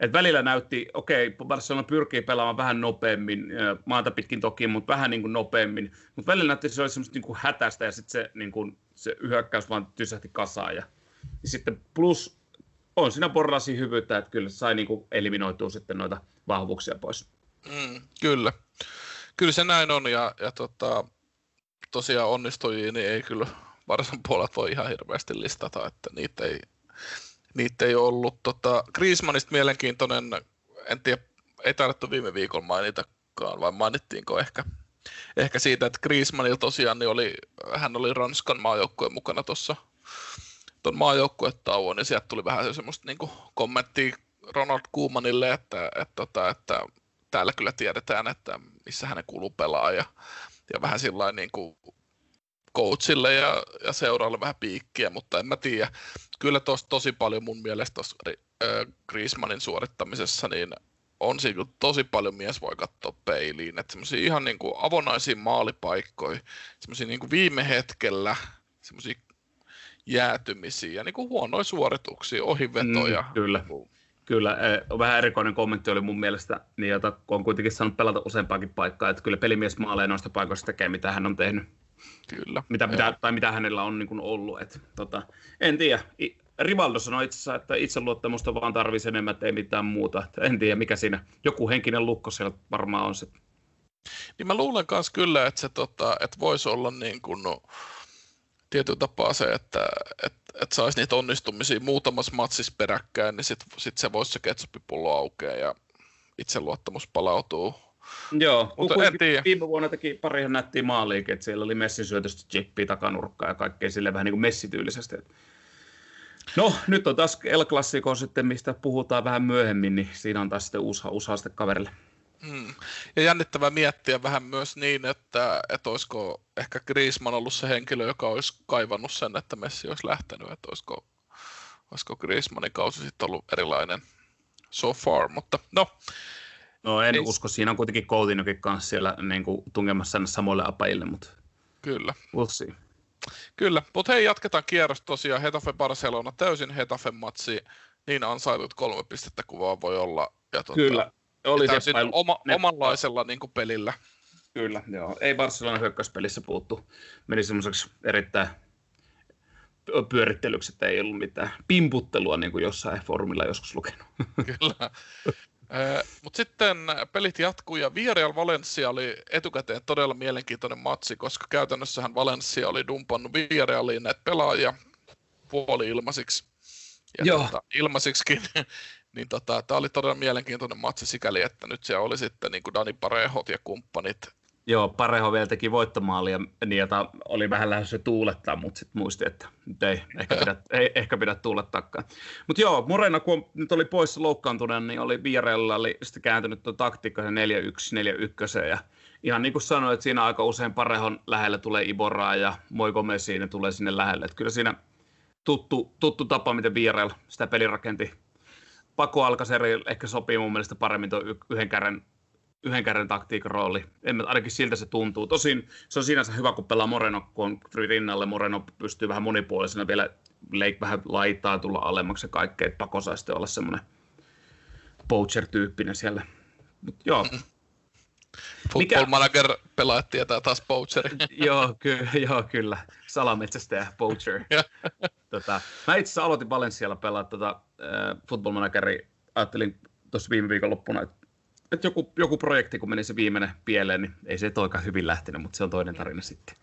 et välillä näytti, okei, okay, Barcelona pyrkii pelaamaan vähän nopeammin, maata pitkin toki, mutta vähän niin kuin nopeammin. Mutta välillä näytti, että se oli semmoista niin kuin hätästä ja sitten se, niin kuin, se hyökkäys vaan tysähti kasaan. Ja, ja sitten plus on siinä porrasi hyvyyttä, että kyllä sai niin kuin eliminoitua sitten noita vahvuuksia pois. Mm, kyllä. Kyllä se näin on ja, ja tota, tosiaan onnistujia niin ei kyllä Varsan puolet voi ihan hirveästi listata, että niitä ei, niitä ei ollut. Tota, Griezmannista mielenkiintoinen, en tiedä, ei tarvittu viime viikolla mainitakaan, vai mainittiinko ehkä, ehkä siitä, että Griezmannilla tosiaan niin oli, hän oli Ranskan maajoukkueen mukana tuossa tuon maajoukkuetauon, ja sieltä tuli vähän semmoista niin kommenttia Ronald Koemanille, että, että, että, tota, että täällä kyllä tiedetään, että missä hänen kuuluu pelaa, ja, ja vähän sillä niin kuin coachille ja, ja seuraalle vähän piikkiä, mutta en mä tiedä. Kyllä tos, tosi paljon mun mielestä tuossa äh, Griezmannin suorittamisessa, niin on siinä tosi paljon mies voi katsoa peiliin, että semmoisia ihan niin kuin avonaisia maalipaikkoja, semmoisia niin kuin viime hetkellä, semmoisia jäätymisiä ja niin kuin huonoja suorituksia, ohivetoja. Mm, kyllä. Kyllä, vähän erikoinen kommentti oli mun mielestä, niin jota on kuitenkin saanut pelata useampaakin paikkaa, että kyllä pelimies maalee noista paikoista tekee, mitä hän on tehnyt. Kyllä. Mitä, mitä, tai mitä hänellä on niin kuin ollut. Et, tota, en tiedä. Rivaldo sanoi itse asiassa, että itseluottamusta vaan tarvitsisi enemmän, että ei mitään muuta. Et en tiedä, mikä siinä. Joku henkinen lukko siellä varmaan on se. Niin mä luulen myös kyllä, että se tota, että voisi olla niin kuin, no, tietyllä tapaa se, että et, et saisi niitä onnistumisia muutamassa matsissa peräkkäin, niin sitten sit se voisi se ketsuppipullo aukeaa ja itseluottamus palautuu Joo, mutta en tiedä. viime vuonna teki pari ihan nättiä maaliike, että siellä oli Messin syötöstä chippiä takanurkkaa ja kaikkea sille vähän niin kuin messityylisesti. No, nyt on taas El Clasico sitten, mistä puhutaan vähän myöhemmin, niin siinä on taas sitten uusi, uusi haaste kaverille. Hmm. Ja jännittävää miettiä vähän myös niin, että, että olisiko ehkä Griezmann ollut se henkilö, joka olisi kaivannut sen, että Messi olisi lähtenyt, että olisiko, olisiko Griezmannin kausi sitten ollut erilainen so far, mutta no. No en niin. usko, siinä on kuitenkin Coutinhokin kanssa siellä niin kuin, tungemassa samoille apajille, mutta Kyllä. We'll see. Kyllä, mutta hei, jatketaan kierros tosiaan. Hetafe Barcelona, täysin Hetafe matsi, niin ansaitut kolme pistettä kuvaa voi olla. Ja tuota, Kyllä, oli se päin, oma, ne... omanlaisella niin kuin pelillä. Kyllä, joo. Ei Barcelona hyökkäyspelissä puuttu. Meni semmoiseksi erittäin pyörittelyksi, että ei ollut mitään pimputtelua, niin kuin jossain foorumilla joskus lukenut. Kyllä. Mutta sitten pelit jatkuu ja Villarreal Valencia oli etukäteen todella mielenkiintoinen matsi, koska käytännössähän Valencia oli dumpannut Villarrealiin näitä pelaajia puoli ilmaisiksi. Ja Joo. Tota, ilmaisiksikin, niin tota, tämä oli todella mielenkiintoinen matsi sikäli, että nyt siellä oli sitten niin kuin Dani Parehot ja kumppanit Joo, Pareho vielä teki voittomaalia, niin jota oli vähän lähdössä tuulettaa, mutta sitten muisti, että nyt ei ehkä pidä, ei, ehkä pidä tuulettaakaan. Mutta joo, Morena, kun nyt oli poissa loukkaantuneen, niin oli Vierellä oli sitten kääntynyt tuon taktiikka 4-1, 4-1, ja ihan niin kuin sanoin, että siinä aika usein Parehon lähelle tulee Iboraa ja Moiko Messi, ne tulee sinne lähelle. Että kyllä siinä tuttu, tuttu tapa, miten Vierellä sitä pelirakenti. Pako Alkaseri ehkä sopii mun mielestä paremmin tuon yhden kärjen yhden käden taktiikan rooli. En, ainakin siltä se tuntuu. Tosin se on sinänsä hyvä, kun pelaa Moreno, kun on rinnalle. Moreno pystyy vähän monipuolisena vielä leik vähän laittaa tulla alemmaksi ja kaikkea. Pako saa sitten olla semmoinen poacher-tyyppinen siellä. Mut joo. Football Mikä... manager pelaajat tietää taas poacherin. joo, ky- joo, kyllä. Salametsästäjä, poacher. tota, mä itse asiassa aloitin Valencialla pelaa tota, äh, football manageri. Ajattelin tuossa viime viikon loppuna, että että joku, joku projekti, kun meni se viimeinen pieleen, niin ei se toikaan hyvin lähtenyt, mutta se on toinen tarina sitten.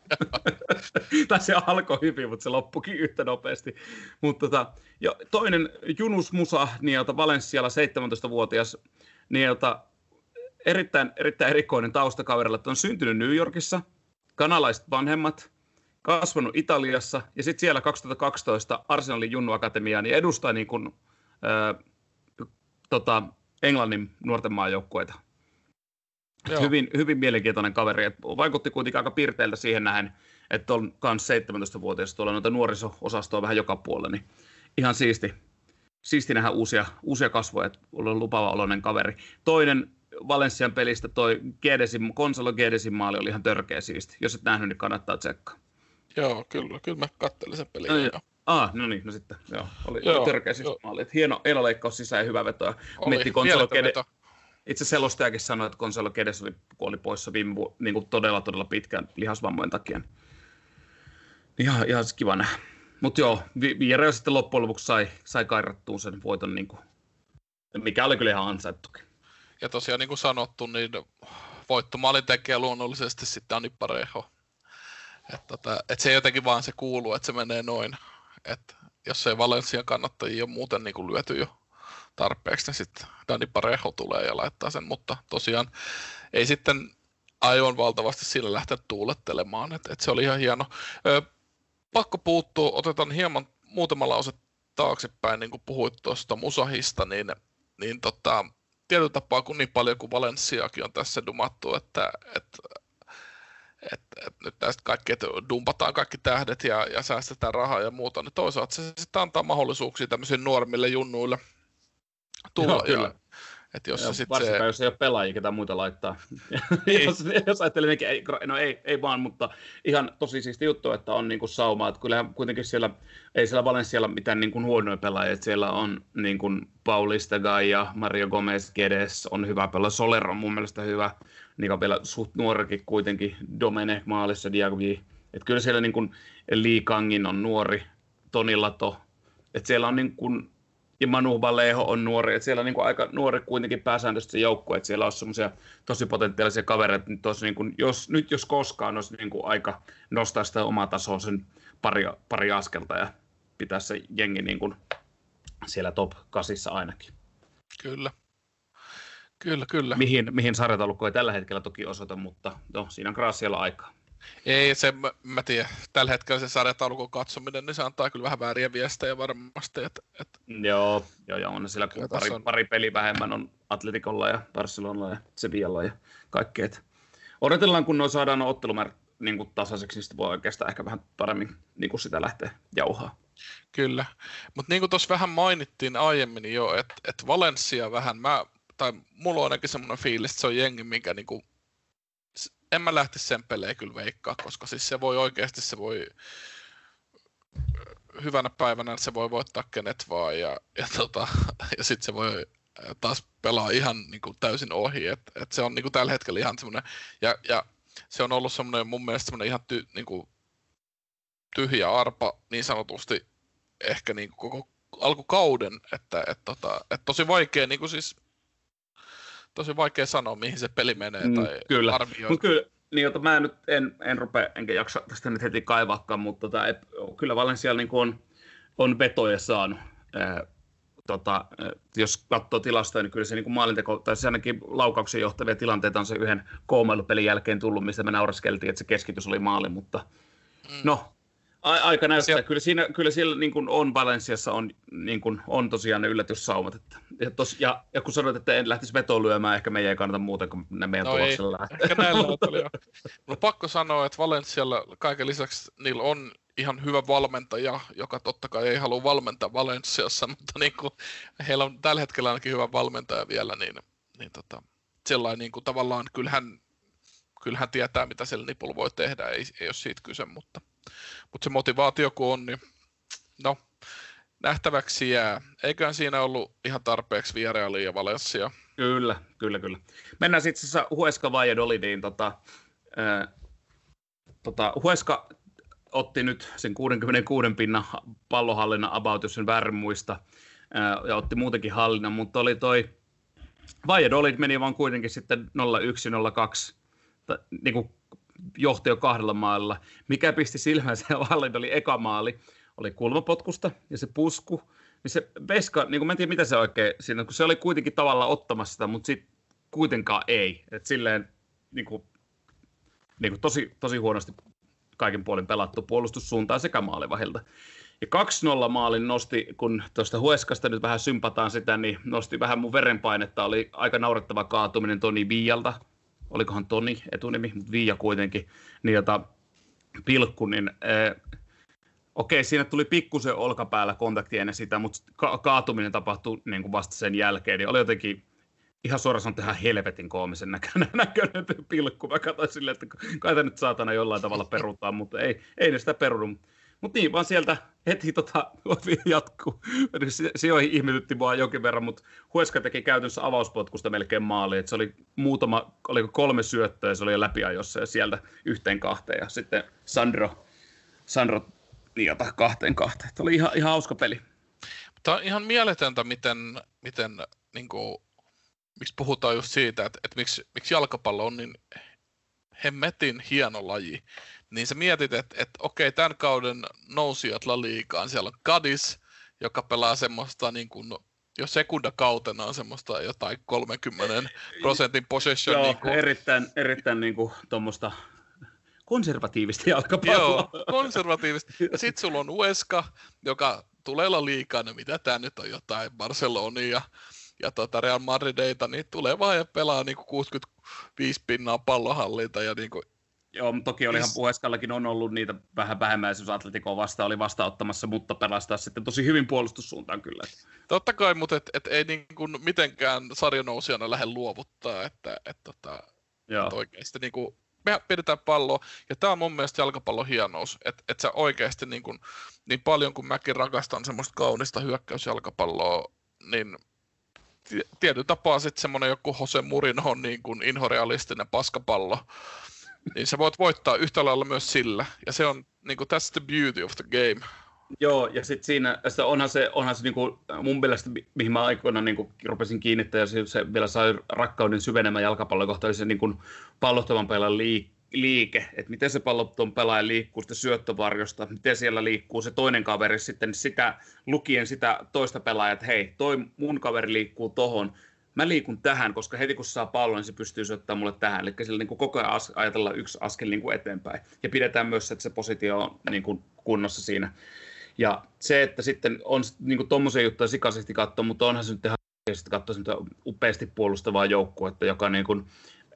tai se alkoi hyvin, mutta se loppukin yhtä nopeasti. Mutta tota, ja toinen Junus Musa niiltä Valenssialla 17-vuotias niiltä erittäin, erittäin erikoinen taustakaverilla, että on syntynyt New Yorkissa, kanalaiset vanhemmat, kasvanut Italiassa ja sitten siellä 2012 Arsenalin Junnu Akatemiaan niin edustaa niin kuin, äh, tota, Englannin nuorten maajoukkueita. Hyvin, hyvin mielenkiintoinen kaveri. Et vaikutti kuitenkin aika pirteiltä siihen nähen, että on myös 17-vuotias tuolla noita nuoriso-osastoa vähän joka puolella, niin ihan siisti, siisti nähdä uusia, uusia kasvoja, että on lupava oloinen kaveri. Toinen Valenssian pelistä toi Gedesin, Konsolo Gedesin maali oli ihan törkeä siisti. Jos et nähnyt, niin kannattaa tsekkaa. Joo, kyllä, kyllä mä kattelin sen pelin. No. Ah, no niin, no sitten, joo. Oli joo, törkeä siis maali. Hieno eloleikkaus sisään ja hyvä veto. Oli, Konsolo Kede... Itse selostajakin sanoi, että Konsolo Kedes oli, kun oli poissa viime vu- niin kuin todella, todella pitkään lihasvammojen takia. Ihan, ihan kiva nähdä. Mutta joo, Vierä sitten loppujen lopuksi sai, sai kairattuun sen voiton, niin kuin, mikä oli kyllä ihan ansaittukin. Ja tosiaan niin kuin sanottu, niin voittomaali tekee luonnollisesti sitten Ani Pareho. Että tota, et se jotenkin vaan se kuuluu, että se menee noin. Et jos ei Valencian kannattajia ole muuten niin kuin lyöty jo tarpeeksi, niin sitten Dani Parejo tulee ja laittaa sen, mutta tosiaan ei sitten aivan valtavasti sillä lähteä tuulettelemaan, että et se oli ihan hieno. Ö, pakko puuttua, otetaan hieman muutama lause taaksepäin, niin kuin puhuit tuosta Musahista, niin, niin tota, tietyllä tapaa kun niin paljon kuin Valenssiakin on tässä dumattu, että, että että et nyt tästä kaikki, että dumpataan kaikki tähdet ja, ja säästetään rahaa ja muuta, niin toisaalta se sitten antaa mahdollisuuksia tämmöisille nuoremmille junnuille tulla. Joo, kyllä. Ja, että jos ja se varsinkaan se... jos ei ole pelaajia, ketä muita laittaa. Niin. jos, jos ajattelee, ei, no ei, ei vaan, mutta ihan tosi siisti juttu, että on niinku sauma. Että kyllähän kuitenkin siellä, ei siellä Valenssialla mitään niinku huonoja pelaajia. Että siellä on niinku Paulista ja Mario Gomez, Gedes on hyvä pelaa. Soler on mun mielestä hyvä niin on vielä suht nuorikin kuitenkin, Domene maalissa, Diagvi. Että kyllä siellä niin kuin Lee Kangin on nuori, Toni Lato, että siellä on niin kuin, ja Manu Baleho on nuori, että siellä on niin kuin aika nuori kuitenkin pääsääntöisesti se joukkue, että siellä on semmoisia tosi potentiaalisia kavereita, että tos niin kuin, jos, nyt jos koskaan olisi niin kuin aika nostaa sitä omaa tasoa sen pari, pari askelta ja pitää se jengi niin kuin siellä top kasissa ainakin. Kyllä. Kyllä, kyllä. Mihin, mihin sarjataulukko ei tällä hetkellä toki osoita, mutta no, siinä on Gracialla aikaa. Ei, se mä, mä tiedän. Tällä hetkellä se sarjataulukon katsominen, niin se antaa kyllä vähän vääriä viestejä varmasti. Että, että... Joo, joo, joo, on sillä kun pari, on... pari peli vähemmän on Atleticolla ja Barcelonalla ja Sevillalla ja kaikkea. Odotellaan, kun no saadaan no ottelumäärät niin kuin tasaiseksi, niin sitten voi oikeastaan ehkä vähän paremmin niin kuin sitä lähteä jauhaa. Kyllä, mutta niin kuin tuossa vähän mainittiin aiemmin jo, että, että Valencia vähän, mä, tai mulla on ainakin semmoinen fiilis, että se on jengi, minkä niin kuin, en mä lähtisi sen pelejä kyllä veikkaa, koska siis se voi oikeasti, se voi hyvänä päivänä se voi voittaa kenet vaan ja, ja, tota, ja sitten se voi taas pelaa ihan niin kuin täysin ohi. Et, et se on niin kuin tällä hetkellä ihan semmoinen, ja, ja se on ollut semmoinen mun mielestä semmoinen ihan ty, niin kuin tyhjä arpa niin sanotusti ehkä niin kuin koko alkukauden, että et, tota, et tosi vaikea niin kuin siis tosi vaikea sanoa, mihin se peli menee mm, tai kyllä. arvioida. kyllä, niin, jota mä nyt en, en rupea, enkä jaksa tästä nyt heti kaivaakaan, mutta tota, et, kyllä Valencia niin on, on vetoja saanut. Ää, tota, jos katsoo tilasta, niin kyllä se niin kuin maalinteko, tai se ainakin laukauksen johtavia tilanteita on se yhden koomailupelin jälkeen tullut, mistä me nauraskeltiin, että se keskitys oli maali, mutta mm. no, aika näyttää. Kyllä, siinä, kyllä siellä niin kuin on Valensiassa on, niin kuin, on tosiaan ne yllätyssaumat. Että, ja, tos, ja, ja, kun sanoit, että en lähtisi vetoon lyömään, ehkä meidän ei kannata muuten kuin ne meidän no tuloksella lähtee. Ehkä näillä no, pakko sanoa, että Valensialla kaiken lisäksi niillä on ihan hyvä valmentaja, joka totta kai ei halua valmentaa Valensiassa, mutta niin kuin, heillä on tällä hetkellä ainakin hyvä valmentaja vielä, niin, niin tota, sellainen niin kuin, tavallaan kyllähän, kyllähän tietää, mitä siellä nipulla voi tehdä, ei, ei ole siitä kyse, mutta, mutta se motivaatio kun on, niin no, nähtäväksi jää. Eiköhän siinä ollut ihan tarpeeksi Vieralia ja Valencia. Kyllä, kyllä, kyllä. Mennään sitten siis Hueska Valladolidiin. Tota, tota, Hueska otti nyt sen 66 pinnan pallohallinnan about, jos väärin muista, äh, ja otti muutenkin hallinnan, mutta oli toi Valladolid meni vaan kuitenkin sitten 0-1-0-2, niin kuin johti jo kahdella maalla. Mikä pisti silmään se hallinto oli eka maali, oli kulmapotkusta ja se pusku, niin se Veska, niin kuin mä en tiedä mitä se oikein siinä, kun se oli kuitenkin tavallaan ottamassa sitä, mutta sitten kuitenkaan ei. Et silleen niin kuin, niin kuin tosi, tosi huonosti kaikin puolin pelattu puolustussuuntaan sekä maalivahilta. Ja 2-0 maalin nosti, kun tuosta Hueskasta nyt vähän sympataan sitä, niin nosti vähän mun verenpainetta. Oli aika naurettava kaatuminen Toni Viialta. Olikohan Toni etunimi, mutta Viia kuitenkin. Niin jota, pilkku, niin äh, okei, siinä tuli pikkusen olkapäällä kontakti ennen sitä, mutta ka- kaatuminen tapahtui niin kuin vasta sen jälkeen. Niin oli jotenkin ihan suoraan sanoen ihan helvetin koomisen näköinen, näköinen pilkku. Mä katsoin silleen, että kai nyt saatana jollain tavalla perutaan, mutta ei, ei ne sitä perudu. Mutta niin, vaan sieltä heti tota, jatkuu. Sijoihin ihmetytti vaan jokin verran, mutta Hueska teki käytännössä avauspotkusta melkein maali. Et se oli muutama, oliko kolme syöttöä ja se oli jo läpiajossa ja sieltä yhteen kahteen. Ja sitten Sandro, Sandro niota kahteen kahteen. Tämä oli ihan, ihan hauska peli. Tämä on ihan mieletöntä, miten, miten niin kuin, miksi puhutaan just siitä, että, että miksi, miksi jalkapallo on niin hemmetin hieno laji, niin sä mietit, että, että okei, tämän kauden nousijat La siellä on Kadis, joka pelaa semmoista niin kuin, jo sekundakautena on semmoista jotain 30 prosentin possession. Joo, niin kuin... erittäin, erittäin niin kuin, tuommoista konservatiivista jalkapalloa. Joo, konservatiivista. Ja sitten sulla on Ueska, joka tulee olla liikaa, no mitä tämä nyt on jotain, Barcelonia ja tota Real Madrideita, niin tulee vaan ja pelaa niin kuin 65 pinnaa pallohallinta ja niin kuin Joo, toki olihan siis... Puheskallakin on ollut niitä vähän vähemmän, jos Atletico vasta oli vastaanottamassa, mutta pelastaa sitten tosi hyvin puolustussuuntaan kyllä. Totta kai, mutta et, et ei niin kuin mitenkään sarjanousijana lähde luovuttaa, että et, tota, Joo. Et oikeasti niin kuin, me pidetään palloa, ja tämä on mun mielestä jalkapallon hienous, että et sä oikeasti niin, kuin, niin paljon kuin mäkin rakastan semmoista kaunista hyökkäysjalkapalloa, niin tietyllä tapaa sitten semmoinen joku Jose Mourinho niin kuin inhorealistinen paskapallo, niin sä voit voittaa yhtä lailla myös sillä. Ja se on, niin kuin, that's the beauty of the game. Joo, ja sitten siinä, että onhan se, onhan se niin kuin, mun mielestä, mihin mä aikoinaan niin kuin, rupesin kiinnittää, ja se, se vielä sai rakkauden syvenemään jalkapallon kohtaan, se niin kuin, pallottavan pelaajan liik- liike, että miten se palloton pelaaja liikkuu sitä syöttövarjosta, miten siellä liikkuu se toinen kaveri sitten sitä lukien sitä toista pelaajaa, että hei, toi mun kaveri liikkuu tohon, mä liikun tähän, koska heti kun saa pallon, niin se pystyy syöttämään mulle tähän. Eli sillä niin kuin koko ajan as- ajatellaan yksi askel niin kuin eteenpäin. Ja pidetään myös, että se positio on niin kuin kunnossa siinä. Ja se, että sitten on niin kuin tommosia juttuja sikaisesti katsoa, mutta onhan se nyt ihan katsoa upeasti puolustavaa joukkuetta, joka niin kuin,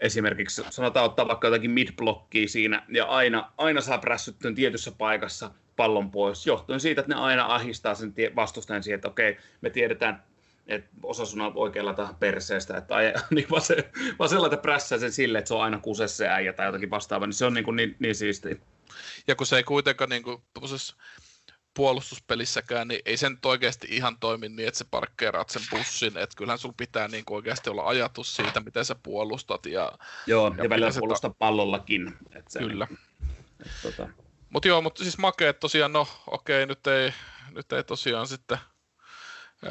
esimerkiksi sanotaan ottaa vaikka jotakin mid-blokkia siinä ja aina, aina saa prässyttyä tietyssä paikassa pallon pois, johtuen siitä, että ne aina ahistaa sen vastustajan siihen, että okei, me tiedetään, että osa sun on oikealla tähän perseestä, että aj, niin vasen, vasella te prässää sen sille, että se on aina kusessa se äijä tai jotakin vastaavaa, niin se on niin, kuin niin, niin siistiä. Ja kun se ei kuitenkaan niin kuin, puolustuspelissäkään, niin ei sen nyt oikeasti ihan toimi niin, että sä parkkeeraat sen bussin, että kyllähän sun pitää niin kuin oikeasti olla ajatus siitä, miten sä puolustat. Ja, joo, ja, ja välillä puolustaa ta- pallollakin. Että se, Kyllä. Tota... Mutta joo, mutta siis makeet tosiaan, no okei, nyt ei, nyt ei tosiaan sitten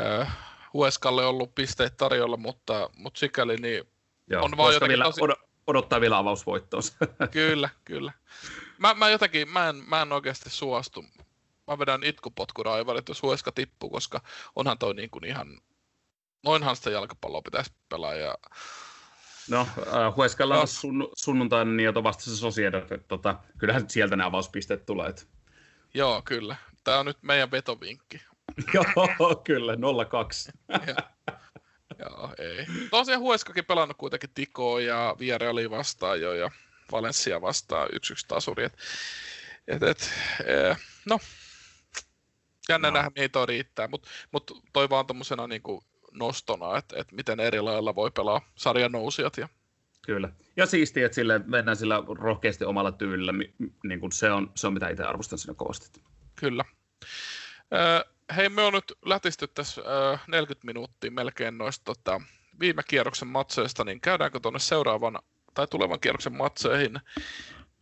äh, Hueskalle ollut pisteitä tarjolla, mutta, mutta sikäli niin joo, on vaan jotenkin vielä tosi... odottaa vielä avausvoittoa. kyllä, kyllä. Mä, mä jotenkin, mä en, mä en oikeasti suostu mä vedän itkupotkuraivarit, jos Hueska tippuu, koska onhan toi niin kuin ihan, noinhan sitä jalkapalloa pitäisi pelaa. Ja... No, äh, Hueskalla no. on sun, sunnuntaina niin vasta se Sociedad, että tota, kyllähän sieltä ne avauspisteet tulee. Että... Joo, kyllä. Tämä on nyt meidän vetovinkki. Joo, kyllä, 02. Joo, ei. Tosiaan Hueskakin pelannut kuitenkin Tikoa ja Villarrealia vastaan jo ja Valencia vastaan 1-1 tasuri. Et, et, et, eh, no, Jännä no. nähdä, mihin toi riittää, mutta mut toi vaan tuommoisena niinku nostona, että et miten eri lailla voi pelaa sarjan nousijat. Ja... Kyllä. Ja siistiä, että sille mennään sillä rohkeasti omalla tyylillä, niin kuin se, on, se on mitä itse arvostan siinä kovasti. Kyllä. Hei, me on nyt lätisty tässä äh, 40 minuuttia melkein noista tota, viime kierroksen matseista, niin käydäänkö tuonne seuraavan tai tulevan kierroksen matseihin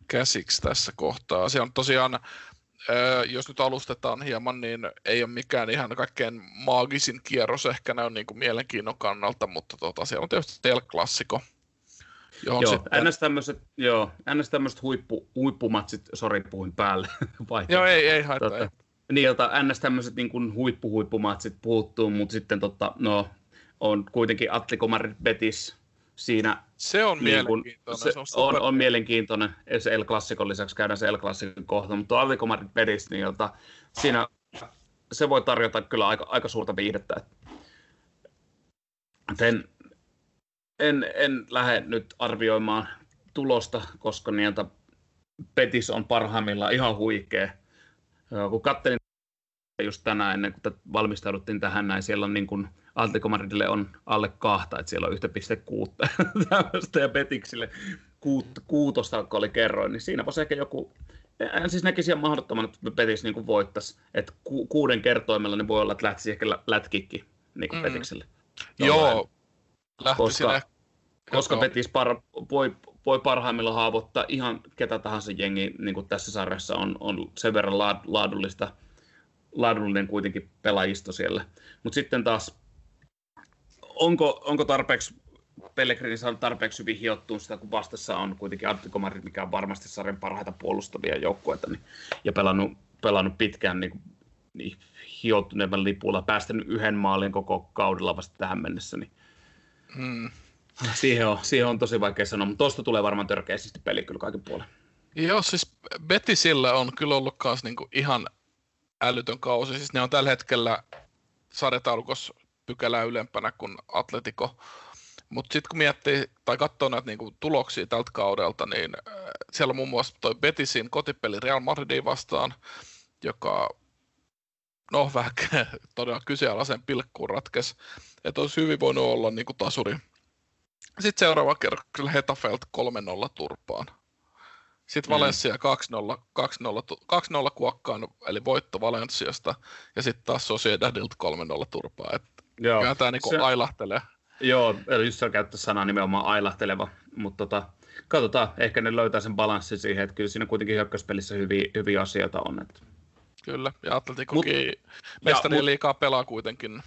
käsiksi tässä kohtaa. Se on tosiaan jos nyt alustetaan hieman, niin ei ole mikään ihan kaikkein maagisin kierros ehkä näin niin kuin mielenkiinnon kannalta, mutta tota, siellä on tietysti Tel-klassiko. Johon joo, sitten... ns. tämmöiset, joo, ns. tämmöiset huippu, huippumatsit, sori puhuin päälle. joo, ei, ei haittaa. Tota, niin, ns. tämmöiset niin kuin huippu-huippumatsit puuttuu, mutta sitten tota, no, on kuitenkin Atliko Madrid Betis, siinä... Se on niin mielenkiintoinen. Se, se on, on, on, mielenkiintoinen. Se El Clasicon lisäksi käydään se El Clasicon kohta, mutta Atletico Madrid Betis, niin jota, siinä se voi tarjota kyllä aika, aika suurta viihdettä. En, en, en lähde nyt arvioimaan tulosta, koska niiltä Petis on parhaimmillaan ihan huikea. Kun katselin just tänään ennen kuin valmistauduttiin tähän näin, siellä on niin kuin Atletico Madridille on alle kahta, että siellä on 1,6 tämmöistä ja Petiksille kuut, kuutosta, kun oli kerroin, niin siinä voisi ehkä joku, en siis näkisi ihan mahdottoman, että Petis niin voittaisi, että ku, kuuden kertoimella niin voi olla, että lähtisi ehkä lätkikki niin kuin mm. Petikselle. Joo, koska, koska Petis par, voi, voi parhaimmillaan haavoittaa ihan ketä tahansa jengi, niin kuin tässä sarjassa on, on sen verran laadullista, laadullinen kuitenkin pelaajisto siellä. Mutta sitten taas onko, onko tarpeeksi Pellegrini saanut tarpeeksi hyvin hiottua sitä, kun vastassa on kuitenkin Atletico Madrid, mikä on varmasti sarjan parhaita puolustavia joukkueita, niin, ja pelannut, pelannut pitkään niin, niin hiottuneemman lipulla, päästänyt yhden maalin koko kaudella vasta tähän mennessä, niin hmm. Siihen, on, siihen on tosi vaikea sanoa, mutta tuosta tulee varmaan törkeästi peli kyllä kaiken puolen. Joo, siis Betisillä on kyllä ollut myös niinku ihan älytön kausi. Siis ne on tällä hetkellä sarjataulukossa pykälää ylempänä kuin Atletico. Mutta sitten kun miettii tai katsoo näitä niinku tuloksia tältä kaudelta, niin äh, siellä on muun muassa toi Betisin kotipeli Real Madridin vastaan, joka no vähän todella kyseenalaisen pilkkuun ratkes, että olisi hyvin voinut olla niinku tasuri. Sitten seuraava kerran kyllä Hetafelt 3-0 turpaan. Sitten mm. Valencia 2-0, 2-0, 2-0 kuokkaan, eli voitto Valenciasta, ja sitten taas Sociedadilta 3-0 turpaa. Et Joo. Kyllä tämä niinku se, ailahtelee. Joo, eli just käyttää sanaa nimenomaan ailahteleva, mutta tota, katsotaan, ehkä ne löytää sen balanssin siihen, että kyllä siinä kuitenkin hyökkäyspelissä hyviä, hyviä asioita on. Että... Kyllä, ja Atletikokin mestari mut, liikaa pelaa kuitenkin.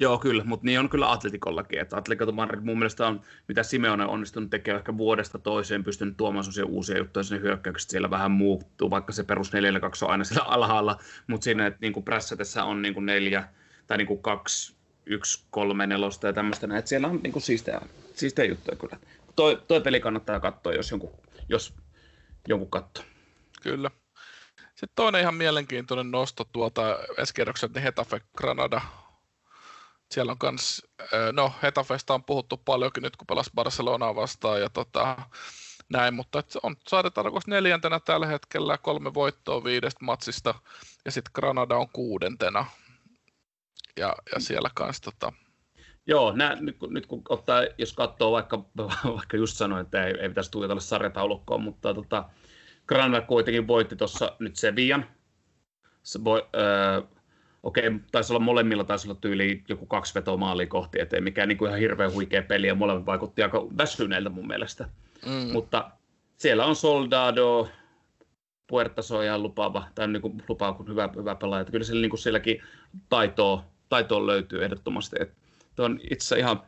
Joo, kyllä, mutta niin on kyllä Atletikollakin. Että Atletico Madrid mun mielestä on, mitä Simeone on onnistunut tekemään ehkä vuodesta toiseen, pystynyt tuomaan sellaisia uusia juttuja sinne hyökkäykset, siellä vähän muuttuu, vaikka se perus 4 2 on aina siellä alhaalla, mutta siinä, että niin kuin prässätessä on niin kuin neljä tai niin kuin kaksi 1, 3, 4 ja tämmöistä. Että siellä on niinku siistejä, siistejä juttuja kyllä. Toi, toi peli kannattaa katsoa, jos jonkun, jos jonkun katsoo. Kyllä. Sitten toinen ihan mielenkiintoinen nosto tuolta eskierrokselta, niin Hetafe Granada. Siellä on kans, no Hetafesta on puhuttu paljonkin nyt, kun pelasi Barcelonaa vastaan ja tota, näin, mutta se on sarjatarkoitus neljäntenä tällä hetkellä, kolme voittoa viidestä matsista, ja sitten Granada on kuudentena. Ja, ja siellä kanssa tota... Joo, nää, nyt, kun, nyt kun ottaa, jos katsoo vaikka, vaikka just sanoin, että ei, ei pitäisi tuijotella sarjataulukkoon, mutta tota, Granada kuitenkin voitti tuossa nyt Sevillan. Se voi, öö, okei, taisi olla molemmilla, taisi olla tyyli joku kaksi vetoa maalia kohti, ettei mikään niin kuin ihan hirveän huikea peli, ja molemmat vaikutti aika väsyneiltä mun mielestä. Mm. Mutta siellä on Soldado, Puertas on ihan lupaava, tai niin kuin lupaava kuin hyvä, hyvä pelaaja. Että kyllä siellä, niin kuin sielläkin taitoa, taitoa löytyy ehdottomasti. Että on itse ihan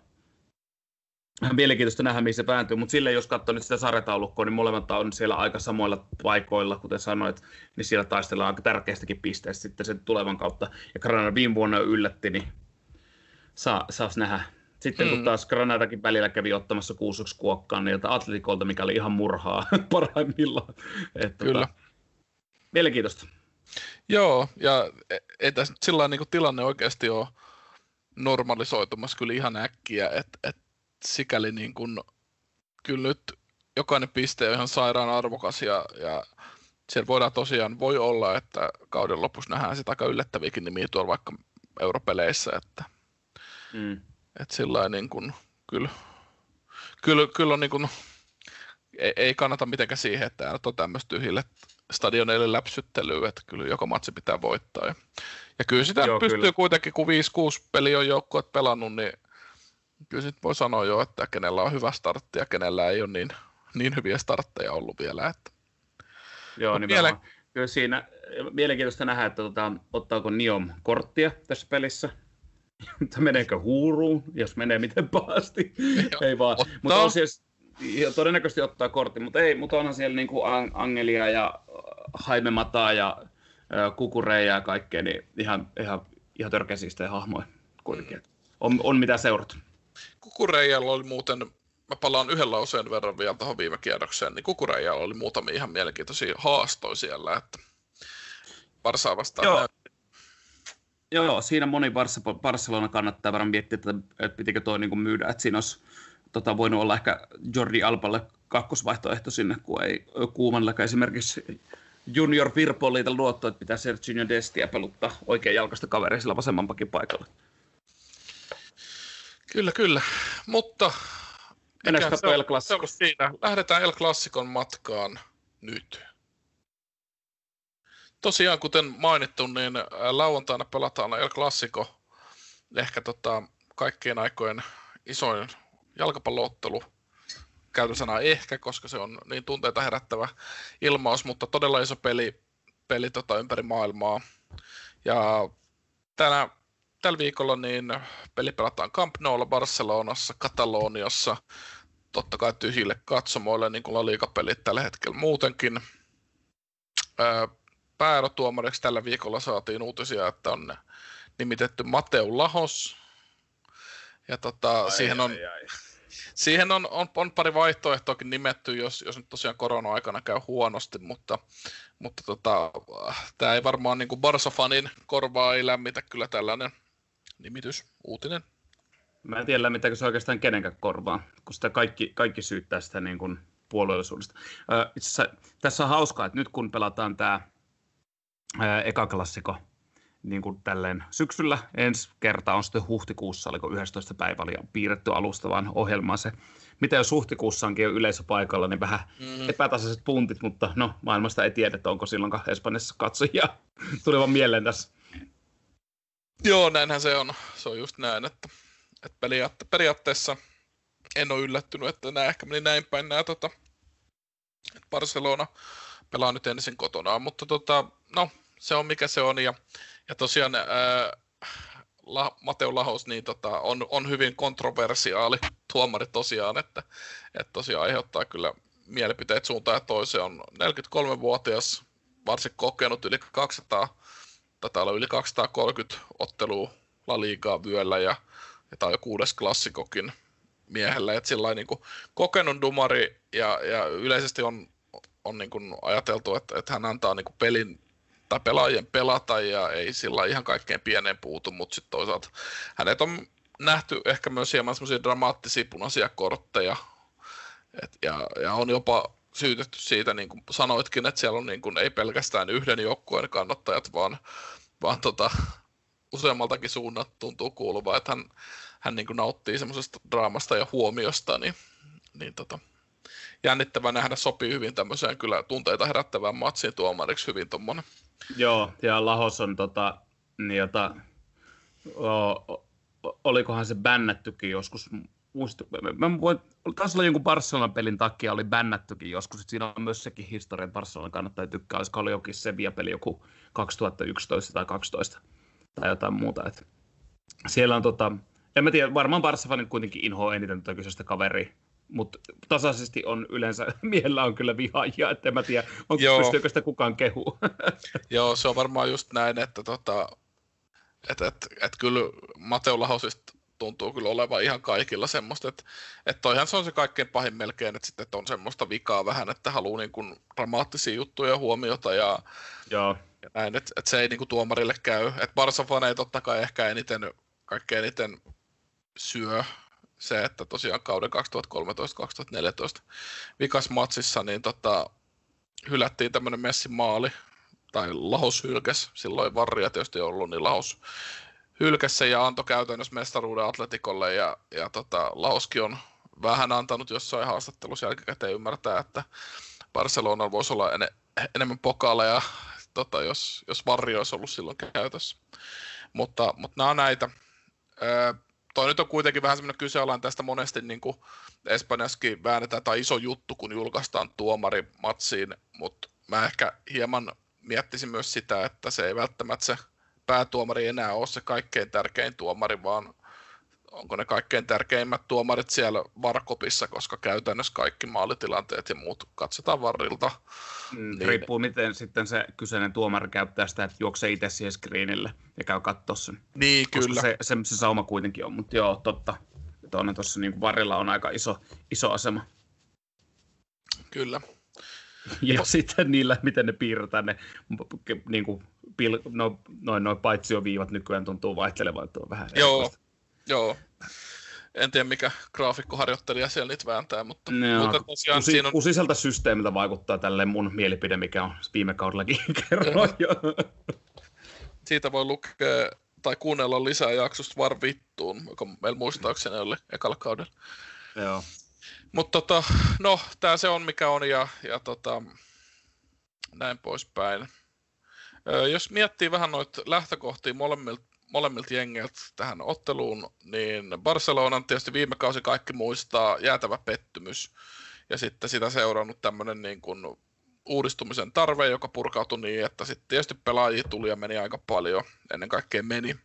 mielenkiintoista nähdä, mihin se päätyy, mutta sille jos katsoo nyt sitä sarjataulukkoa, niin molemmat on siellä aika samoilla paikoilla, kuten sanoit, niin siellä taistellaan aika tärkeästäkin pisteestä sitten sen tulevan kautta. Ja Granada viime vuonna yllätti, niin saa, saas nähdä, sitten hmm. kun taas Granadakin välillä kävi ottamassa 6 kuokkaan niiltä Atletikolta, mikä oli ihan murhaa parhaimmillaan. Että Kyllä. Tota, mielenkiintoista. Joo, ja e, ei tässä sillä niin tilanne oikeasti ole normalisoitumassa kyllä ihan äkkiä, että et sikäli niin kuin, kyllä nyt jokainen piste on ihan sairaan arvokas ja, ja siellä voidaan tosiaan, voi olla, että kauden lopussa nähdään sitä aika yllättäviäkin nimiä tuolla vaikka europeleissä, että mm. Että sillä niin kuin, kyllä, kyllä, kyllä on niin kuin, ei, ei, kannata mitenkään siihen, että on tämmöistä tyhjille stadioneille läpsyttelyä, että kyllä joko matsi pitää voittaa. Ja, ja kyllä sitä Joo, pystyy kyllä. kuitenkin, kun 5-6 peli on joukkueet pelannut, niin kyllä sit voi sanoa jo, että kenellä on hyvä startti ja kenellä ei ole niin, niin hyviä startteja ollut vielä. Että. Joo, niin Miele... Kyllä siinä mielenkiintoista nähdä, että tota, ottaako Niom korttia tässä pelissä että meneekö huuruun, jos menee miten pahasti. ei vaan. Mutta on siis, todennäköisesti ottaa kortti, mutta ei, mutta onhan siellä niinku Angelia ja Haimemataa ja Kukureja ja kaikkea, niin ihan, ihan, ihan törkeäsiistä hahmoja kuitenkin. Mm. On, on mitä seurata. Kukureijalla oli muuten, mä palaan yhden lauseen verran vielä tuohon viime kierrokseen, niin Kukureijalla oli muutamia ihan mielenkiintoisia haastoja siellä, että Varsaa vastaan Joo. Joo, siinä moni Barcelona kannattaa varmaan miettiä, että, että pitikö toi niin myydä, että siinä olisi tota, voinut olla ehkä Jordi Alpalle kakkosvaihtoehto sinne, kun ei Kuumanlekaan esimerkiksi Junior Firpo liitä luotto, että pitää Sergio Destia peluttaa oikein jalkasta kaveri sillä vasemman pakin paikalla. Kyllä, kyllä. Mutta Mennäänkö se, El se on siinä. Lähdetään El Klassikon matkaan nyt tosiaan, kuten mainittu, niin lauantaina pelataan El Clasico, ehkä tota, kaikkien aikojen isoin jalkapalloottelu, käytösana ehkä, koska se on niin tunteita herättävä ilmaus, mutta todella iso peli, peli tota, ympäri maailmaa. Ja tänä, tällä viikolla niin peli pelataan Camp Noulla Barcelonassa, Kataloniassa, totta kai tyhjille katsomoille, niin kuin La Liga-pelit tällä hetkellä muutenkin. Pääerotuomariksi tällä viikolla saatiin uutisia, että on nimitetty Mateu Lahos. Ja tota, ai, siihen on, ai, ai. Siihen on, on, on, pari vaihtoehtoakin nimetty, jos, jos nyt tosiaan korona-aikana käy huonosti, mutta, mutta tota, tämä ei varmaan niin kuin Barsa-fanin korvaa ei lämmitä kyllä tällainen nimitys, uutinen. Mä en tiedä lämmittääkö se oikeastaan kenenkään korvaa, kun sitä kaikki, kaikki syyttää sitä niin kuin puolueellisuudesta. itse asiassa, tässä on hauskaa, että nyt kun pelataan tämä eka klassiko niin kuin tälleen syksyllä. Ensi kerta on sitten huhtikuussa, oliko 11. päivä, oli piirretty alustavaan ohjelmaan se. Mitä jos huhtikuussa onkin jo yleisöpaikalla, niin vähän mm-hmm. epätasaiset puntit, mutta no maailmasta ei tiedä, että onko silloin Espanjassa katsojia. Tuli mieleen tässä. Joo, näinhän se on. Se on just näin, että, että periaatte, periaatteessa en ole yllättynyt, että nämä ehkä meni näin päin nämä tota, Barcelona pelaa nyt ensin kotona, mutta tota, no, se on mikä se on. Ja, ja tosiaan ää, La, Mateo Lahos niin tota, on, on hyvin kontroversiaali tuomari tosiaan, että, että tosiaan aiheuttaa kyllä mielipiteet suuntaan ja toiseen. On 43-vuotias, varsin kokenut yli 200, taitaa olla yli 230 ottelua La Ligaa vyöllä ja, ja tämä on jo kuudes klassikokin miehellä. Että sillä niin kokenut dumari ja, ja yleisesti on, on niin kuin ajateltu, että, että hän antaa niin kuin pelin tai pelaajien pelata ja ei sillä ihan kaikkein pieneen puutu, mutta sitten toisaalta hänet on nähty ehkä myös hieman semmoisia dramaattisia punaisia kortteja et, ja, ja, on jopa syytetty siitä, niin kuin sanoitkin, että siellä on niin kuin, ei pelkästään yhden joukkueen kannattajat, vaan, vaan tota, useammaltakin suunnat tuntuu kuuluvaa, että hän, hän niin kuin nauttii semmoisesta draamasta ja huomiosta, niin, niin tota, jännittävä nähdä, sopii hyvin tämmöiseen kyllä tunteita herättävään matsiin tuomariksi hyvin tuommoinen. Joo, ja Lahos on tota, niin jota, o, olikohan se bännättykin joskus, muistu, mä voin, taisi olla jonkun Barcelonan pelin takia oli bännättykin joskus, että siinä on myös sekin historia, että Barcelonan kannattaa tykkää, olisiko oli jokin Sevilla-peli joku 2011 tai 2012 tai jotain muuta, että siellä on tota, en mä tiedä, varmaan Barcelonan kuitenkin inhoa eniten tätä kyseistä kaveria, mutta tasaisesti on yleensä, miehellä on kyllä vihaajia, että en mä tiedä, onko Joo. pystyykö sitä kukaan kehu. Joo, se on varmaan just näin, että tota, et, et, et kyllä Mateo Lahosista tuntuu kyllä olevan ihan kaikilla semmoista, että, että toihan se on se kaikkein pahin melkein, että sitten että on semmoista vikaa vähän, että haluaa niin kuin dramaattisia juttuja huomiota ja, Joo. ja näin, että, että se ei niin kuin tuomarille käy. Että Barsa-faneja totta kai ehkä eniten, kaikkein eniten syö se, että tosiaan kauden 2013-2014 vikas matsissa, niin tota, hylättiin tämmöinen Messin maali, tai Lahos hylkäs, silloin varria tietysti ollut, niin Lahos hylkäs sen ja antoi käytännössä mestaruuden Atletikolle, ja, ja tota, Lahoskin on vähän antanut jossain haastattelussa jälkikäteen ymmärtää, että Barcelona voisi olla en, enemmän pokaaleja, tota, jos, jos varri olisi ollut silloin käytössä. Mutta, mutta nämä on näitä. Öö, toi nyt on kuitenkin vähän semmoinen kyseenalainen tästä monesti niin kuin Espanjassakin väännetään, tai iso juttu, kun julkaistaan tuomari matsiin, mutta mä ehkä hieman miettisin myös sitä, että se ei välttämättä se päätuomari enää ole se kaikkein tärkein tuomari, vaan onko ne kaikkein tärkeimmät tuomarit siellä varkopissa, koska käytännössä kaikki maalitilanteet ja muut katsotaan varrilta. Mm, niin... Riippuu miten sitten se kyseinen tuomari käyttää sitä, että juoksee itse siihen screenille ja käy katsoa sen. Niin, koska kyllä. Se, se, se sauma kuitenkin on, mutta joo, totta. Tuossa niin varrella on aika iso, iso asema. Kyllä. Ja sitten niillä, miten ne piirretään ne niin kuin, pil, no, noin, noin paitsioviivat nykyään tuntuu vaihtelevan, että on vähän Joo, erikoista. joo. En tiedä, mikä graafikkoharjoittelija siellä niitä vääntää, mutta, no, mutta tosiaan kusi, siinä on... Kusiselta systeemiltä vaikuttaa tälle mun mielipide, mikä on viime kaudellakin kerroin jo. Siitä voi lukea tai kuunnella lisää jaksosta var vittuun, joka meillä muistaakseni oli ekalla kaudella. Joo. Mutta tota, no, tämä se on mikä on ja, ja tota, näin poispäin. Jos miettii vähän noita lähtökohtia molemmilta, molemmilta jengeiltä tähän otteluun, niin Barcelonan tietysti viime kausi kaikki muistaa jäätävä pettymys ja sitten sitä seurannut tämmöinen niin kuin uudistumisen tarve, joka purkautui niin, että sitten tietysti pelaajia tuli ja meni aika paljon, ennen kaikkea meni.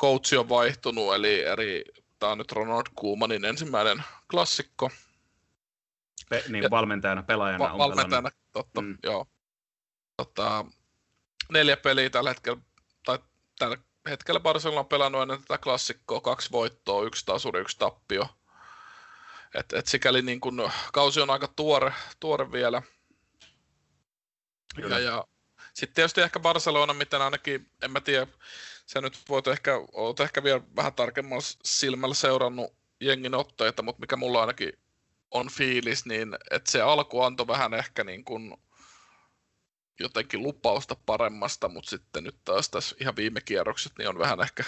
Coach on vaihtunut, eli eri tämä on nyt Ronald Koemanin ensimmäinen klassikko. Pe- niin, ja, valmentajana, pelaajana va- on Valmentajana, pelannut. totta, mm. joo. Tota, neljä peliä tällä hetkellä, tai tällä hetkellä Barcelona on pelannut ennen tätä klassikkoa, kaksi voittoa, yksi tasuri, yksi tappio. Et, et sikäli niin kun, kausi on aika tuore, tuore vielä. Ja, ja sitten tietysti ehkä Barcelona, miten ainakin, en mä tiedä, sä nyt voit ehkä, oot ehkä vielä vähän tarkemmalla silmällä seurannut jengin otteita, mutta mikä mulla ainakin on fiilis, niin että se alku antoi vähän ehkä niin kuin jotenkin lupausta paremmasta, mutta sitten nyt taas tässä ihan viime kierrokset, niin on vähän ehkä...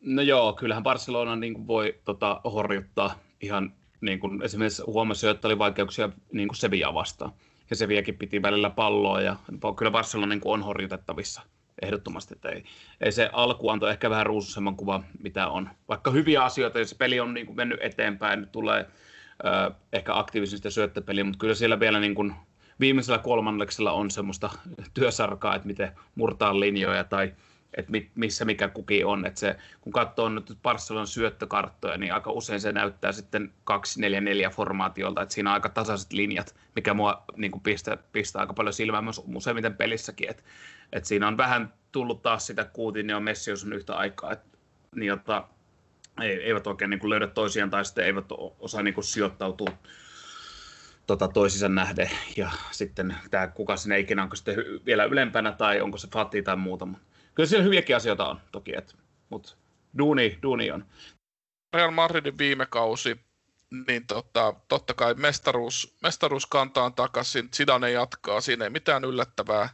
no joo, kyllähän Barcelona niin kuin voi tota, horjuttaa ihan niin kuin esimerkiksi huomasi että oli vaikeuksia niin kuin Sevilla vastaan. Ja Sevillakin piti välillä palloa ja kyllä Barcelona niin kuin on horjutettavissa ehdottomasti. Että ei, ei se alku antoi ehkä vähän ruususemman kuva, mitä on. Vaikka hyviä asioita, jos peli on niin kuin mennyt eteenpäin, tulee ö, ehkä aktiivisista syöttöpeliä, mutta kyllä siellä vielä niin kuin viimeisellä kolmanneksella on semmoista työsarkaa, että miten murtaa linjoja tai että missä mikä kuki on. Että se, kun katsoo nyt Barcelon syöttökarttoja, niin aika usein se näyttää sitten 2-4-4 formaatiolta, että siinä on aika tasaiset linjat, mikä mua niin kuin pistää, pistää aika paljon silmään myös useimmiten pelissäkin. Että, että siinä on vähän tullut taas sitä kuutin, niin on Messi on yhtä aikaa. Et, niin, jota, eivät oikein niin kuin löydä toisiaan tai sitten eivät osaa niin kuin sijoittautua tota, toisiinsa nähden. Ja sitten tämä kuka sinne ikinä, onko sitten vielä ylempänä tai onko se Fati tai muuta. Kyllä siellä hyviäkin asioita on toki, mutta duuni, duuni on. Real Madridin viime kausi, niin tota, totta kai mestaruus, mestaruus kantaa takaisin, Zidane jatkaa, siinä ei mitään yllättävää,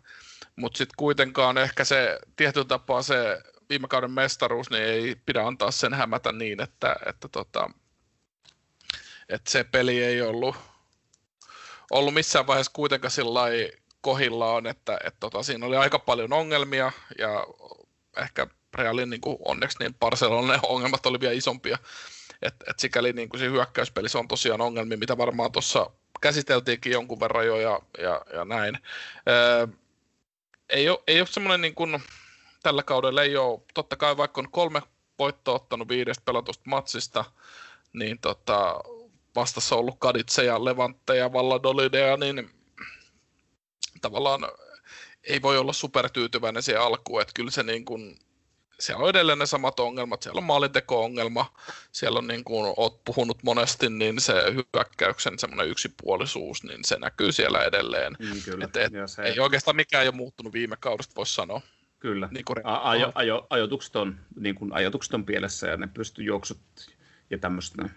mutta sitten kuitenkaan ehkä se tietyllä tapaa se viime kauden mestaruus, niin ei pidä antaa sen hämätä niin, että, että, tota, että se peli ei ollut, ollut missään vaiheessa kuitenkaan sillä kohillaan, että, että tota, siinä oli aika paljon ongelmia ja ehkä Realin niin kuin onneksi niin Barcelonan ongelmat oli vielä isompia. Et, et sikäli niin kuin hyökkäyspelissä on tosiaan ongelmia, mitä varmaan tuossa käsiteltiinkin jonkun verran jo ja, ja, ja näin. Öö, ei ole, ei ole semmoinen niin kuin, tällä kaudella ei ole, totta kai vaikka on kolme voittoa ottanut viidestä pelatusta matsista, niin tota, vastassa ollut Kaditse ja Levante ja Valladolidea, niin tavallaan ei voi olla supertyytyväinen siihen alkuun, että kyllä se niin kuin, siellä on edelleen ne samat ongelmat, siellä on maalinteko-ongelma, siellä on niin kuin oot puhunut monesti, niin se hyökkäyksen semmoinen yksipuolisuus, niin se näkyy siellä edelleen. Mm, kyllä. Et, et, se... Ei oikeastaan mikään ei ole muuttunut viime kaudesta, voisi sanoa. Kyllä. Niin kuin A- ajo, ajo, ajotukset, on, niin kuin ajotukset on pielessä ja ne pystyy juoksut ja tämmöistä.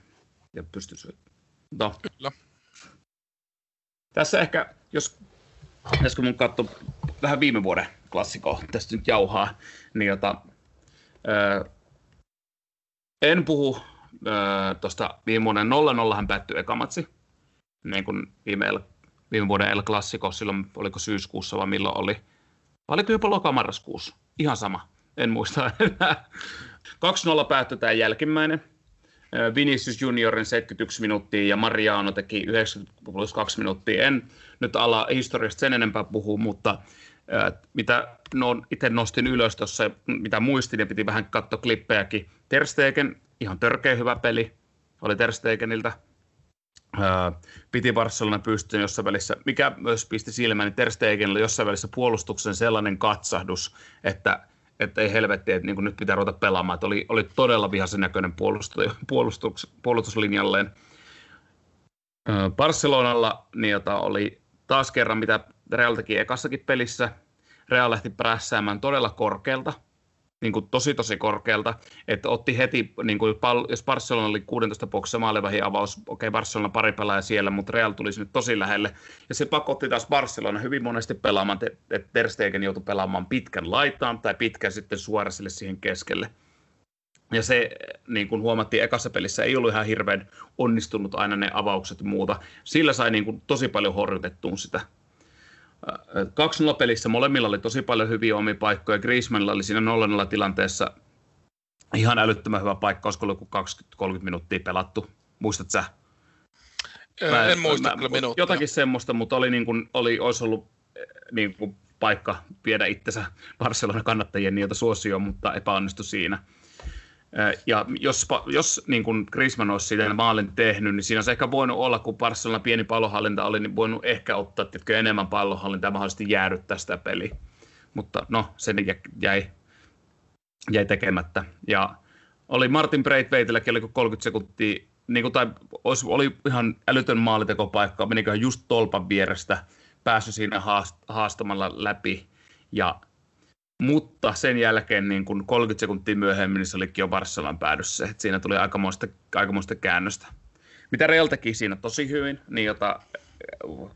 Ja pystyy no. Kyllä. Tässä ehkä, jos pitäisikö mun katsoa vähän viime vuoden klassikoa, tästä nyt jauhaa, niin jota, ää, en puhu tuosta viime vuoden 0-0 hän päättyi ekamatsi, niin kuin viime, viime vuoden El Classico, silloin oliko syyskuussa vai milloin oli, vai oliko jopa lokamarraskuussa, ihan sama, en muista enää. 2-0 päättyi tämä jälkimmäinen, Vinicius Juniorin 71 minuuttia ja Mariano teki 90 plus 2 minuuttia. En nyt ala historiasta sen enempää puhua, mutta mitä no, itse nostin ylös tuossa, mitä muistin ja piti vähän katsoa klippejäkin. Terstegen, ihan törkeä hyvä peli, oli Terstegeniltä. piti Barcelona pystyyn jossain välissä, mikä myös pisti silmään, niin Terstegenillä jossain välissä puolustuksen sellainen katsahdus, että että ei helvetti, että niin nyt pitää ruveta pelaamaan. Että oli, oli todella vihaisen näköinen puolustus, puolustus, puolustuslinjalleen. Barcelonalla niin jota oli taas kerran, mitä Real teki ekassakin pelissä. Real lähti prässäämään todella korkealta, niin kuin tosi tosi korkealta, että otti heti, niin kuin, jos Barcelona oli 16 boksissa maalivähin avaus, okei okay, Barcelona pari pelaaja siellä, mutta Real tuli sinne tosi lähelle, ja se pakotti taas Barcelona hyvin monesti pelaamaan, että Ter Stegen joutui pelaamaan pitkän laitaan tai pitkän sitten suoraselle siihen keskelle. Ja se, niin kuin huomattiin ekassa pelissä, ei ollut ihan hirveän onnistunut aina ne avaukset ja muuta. Sillä sai niin kuin tosi paljon horjutettua sitä 2-0 pelissä molemmilla oli tosi paljon hyviä omia paikkoja. Griezmannilla oli siinä 0-0 tilanteessa ihan älyttömän hyvä paikka, olisiko ollut 20-30 minuuttia pelattu. Muistat sä? Mä, en muista mä, kyllä minuuttia. Jotakin semmoista, mutta oli niin kuin, oli, olisi ollut eh, niin kuin paikka viedä itsensä Barcelona kannattajien niiltä suosioon, mutta epäonnistui siinä. Ja jos, jos niin kuin Griezmann olisi siitä maalin tehnyt, niin siinä olisi ehkä voinut olla, kun Barcelona pieni pallohallinta oli, niin voinut ehkä ottaa tietkö enemmän pallohallintaa ja mahdollisesti jäädyttää sitä peliä. Mutta no, se jäi, jäi tekemättä. Ja oli Martin Breitveitelläkin, oliko 30 sekuntia, niin kuin, tai olisi, oli ihan älytön maalitekopaikka, meniköhän just tolpan vierestä, päässyt siinä haastamalla läpi. Ja mutta sen jälkeen niin kun 30 sekuntia myöhemmin niin se olikin jo Barcelonan päädyssä. Et siinä tuli aikamoista, aikamoista käännöstä. Mitä Real teki siinä tosi hyvin, niin jota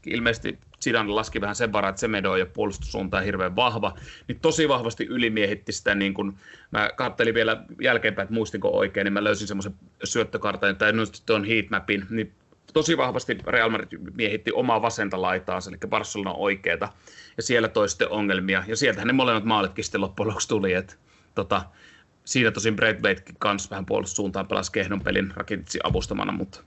ilmeisesti Zidane laski vähän sen varaa, että Semedo ja puolustussuunta on hirveän vahva, niin tosi vahvasti ylimiehitti sitä, niin kun mä kattelin vielä jälkeenpäin, että muistinko oikein, niin mä löysin semmoisen syöttökartan, tai nyt tuon heatmapin, niin tosi vahvasti Real Madrid miehitti omaa vasenta laitaa, eli Barcelona oikeeta, ja siellä toi sitten ongelmia, ja sieltähän ne molemmat maalitkin sitten loppujen lopuksi tuli, että tota, siinä tosin Braithwaitekin kanssa vähän puolustussuuntaan pelasi kehnon pelin Rakititsin avustamana, mutta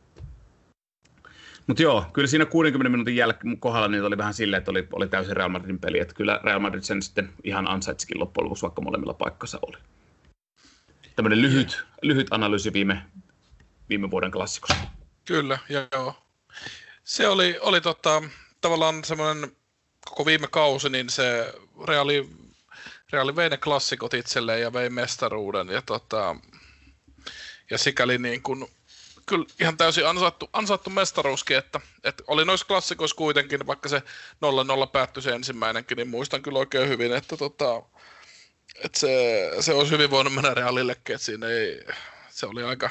mutta joo, kyllä siinä 60 minuutin jäl- kohdalla niin oli vähän silleen, että oli, oli täysin Real Madridin peli. Että kyllä Real Madrid sen sitten ihan ansaitsikin loppujen lopuksi, vaikka molemmilla paikkansa oli. Tämmöinen lyhyt, lyhyt analyysi viime, viime vuoden klassikosta. Kyllä, joo. Se oli, oli tota, tavallaan semmoinen koko viime kausi, niin se Reali Reali vei ne klassikot itselleen ja vei mestaruuden ja, tota, ja sikäli niin kuin, kyllä ihan täysin ansattu, ansattu mestaruuskin, että, että oli noissa klassikoissa kuitenkin, vaikka se 0-0 päättyi se ensimmäinenkin, niin muistan kyllä oikein hyvin, että, tota, että se, se olisi hyvin voinut mennä Realillekin, että siinä ei, se oli aika,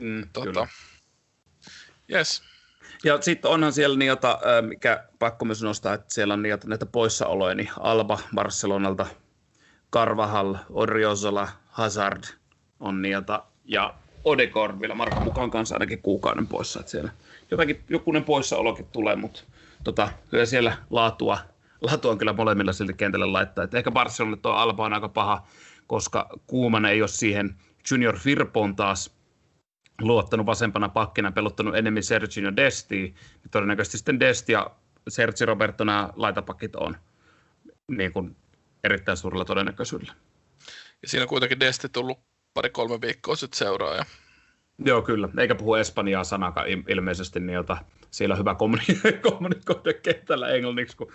mm, tota, yes. Ja sitten onhan siellä niitä, mikä pakko myös nostaa, että siellä on niitä, näitä poissaoloja, niin Alba Barcelonalta, Carvajal, Oriozola, Hazard on niitä, ja Odegaard vielä Marko mukaan kanssa ainakin kuukauden poissa, että siellä jotakin, jokunen poissaolokin tulee, mutta tota, kyllä siellä laatua, laatua on kyllä molemmilla silti kentälle laittaa. Et ehkä Barcelonalle tuo Alba on aika paha, koska Kuuman ei ole siihen Junior Firpoon taas luottanut vasempana pakkina, pelottanut enemmän Sergio Desti, niin todennäköisesti sitten Desti ja Sergio Roberto nämä laitapakit on niin kuin erittäin suurella todennäköisyydellä. Ja siinä on kuitenkin Desti tullut pari-kolme viikkoa sitten seuraaja. Joo, kyllä. Eikä puhu espanjaa sanakaan ilmeisesti, niin jota siellä on hyvä kommunikoida kentällä englanniksi, kun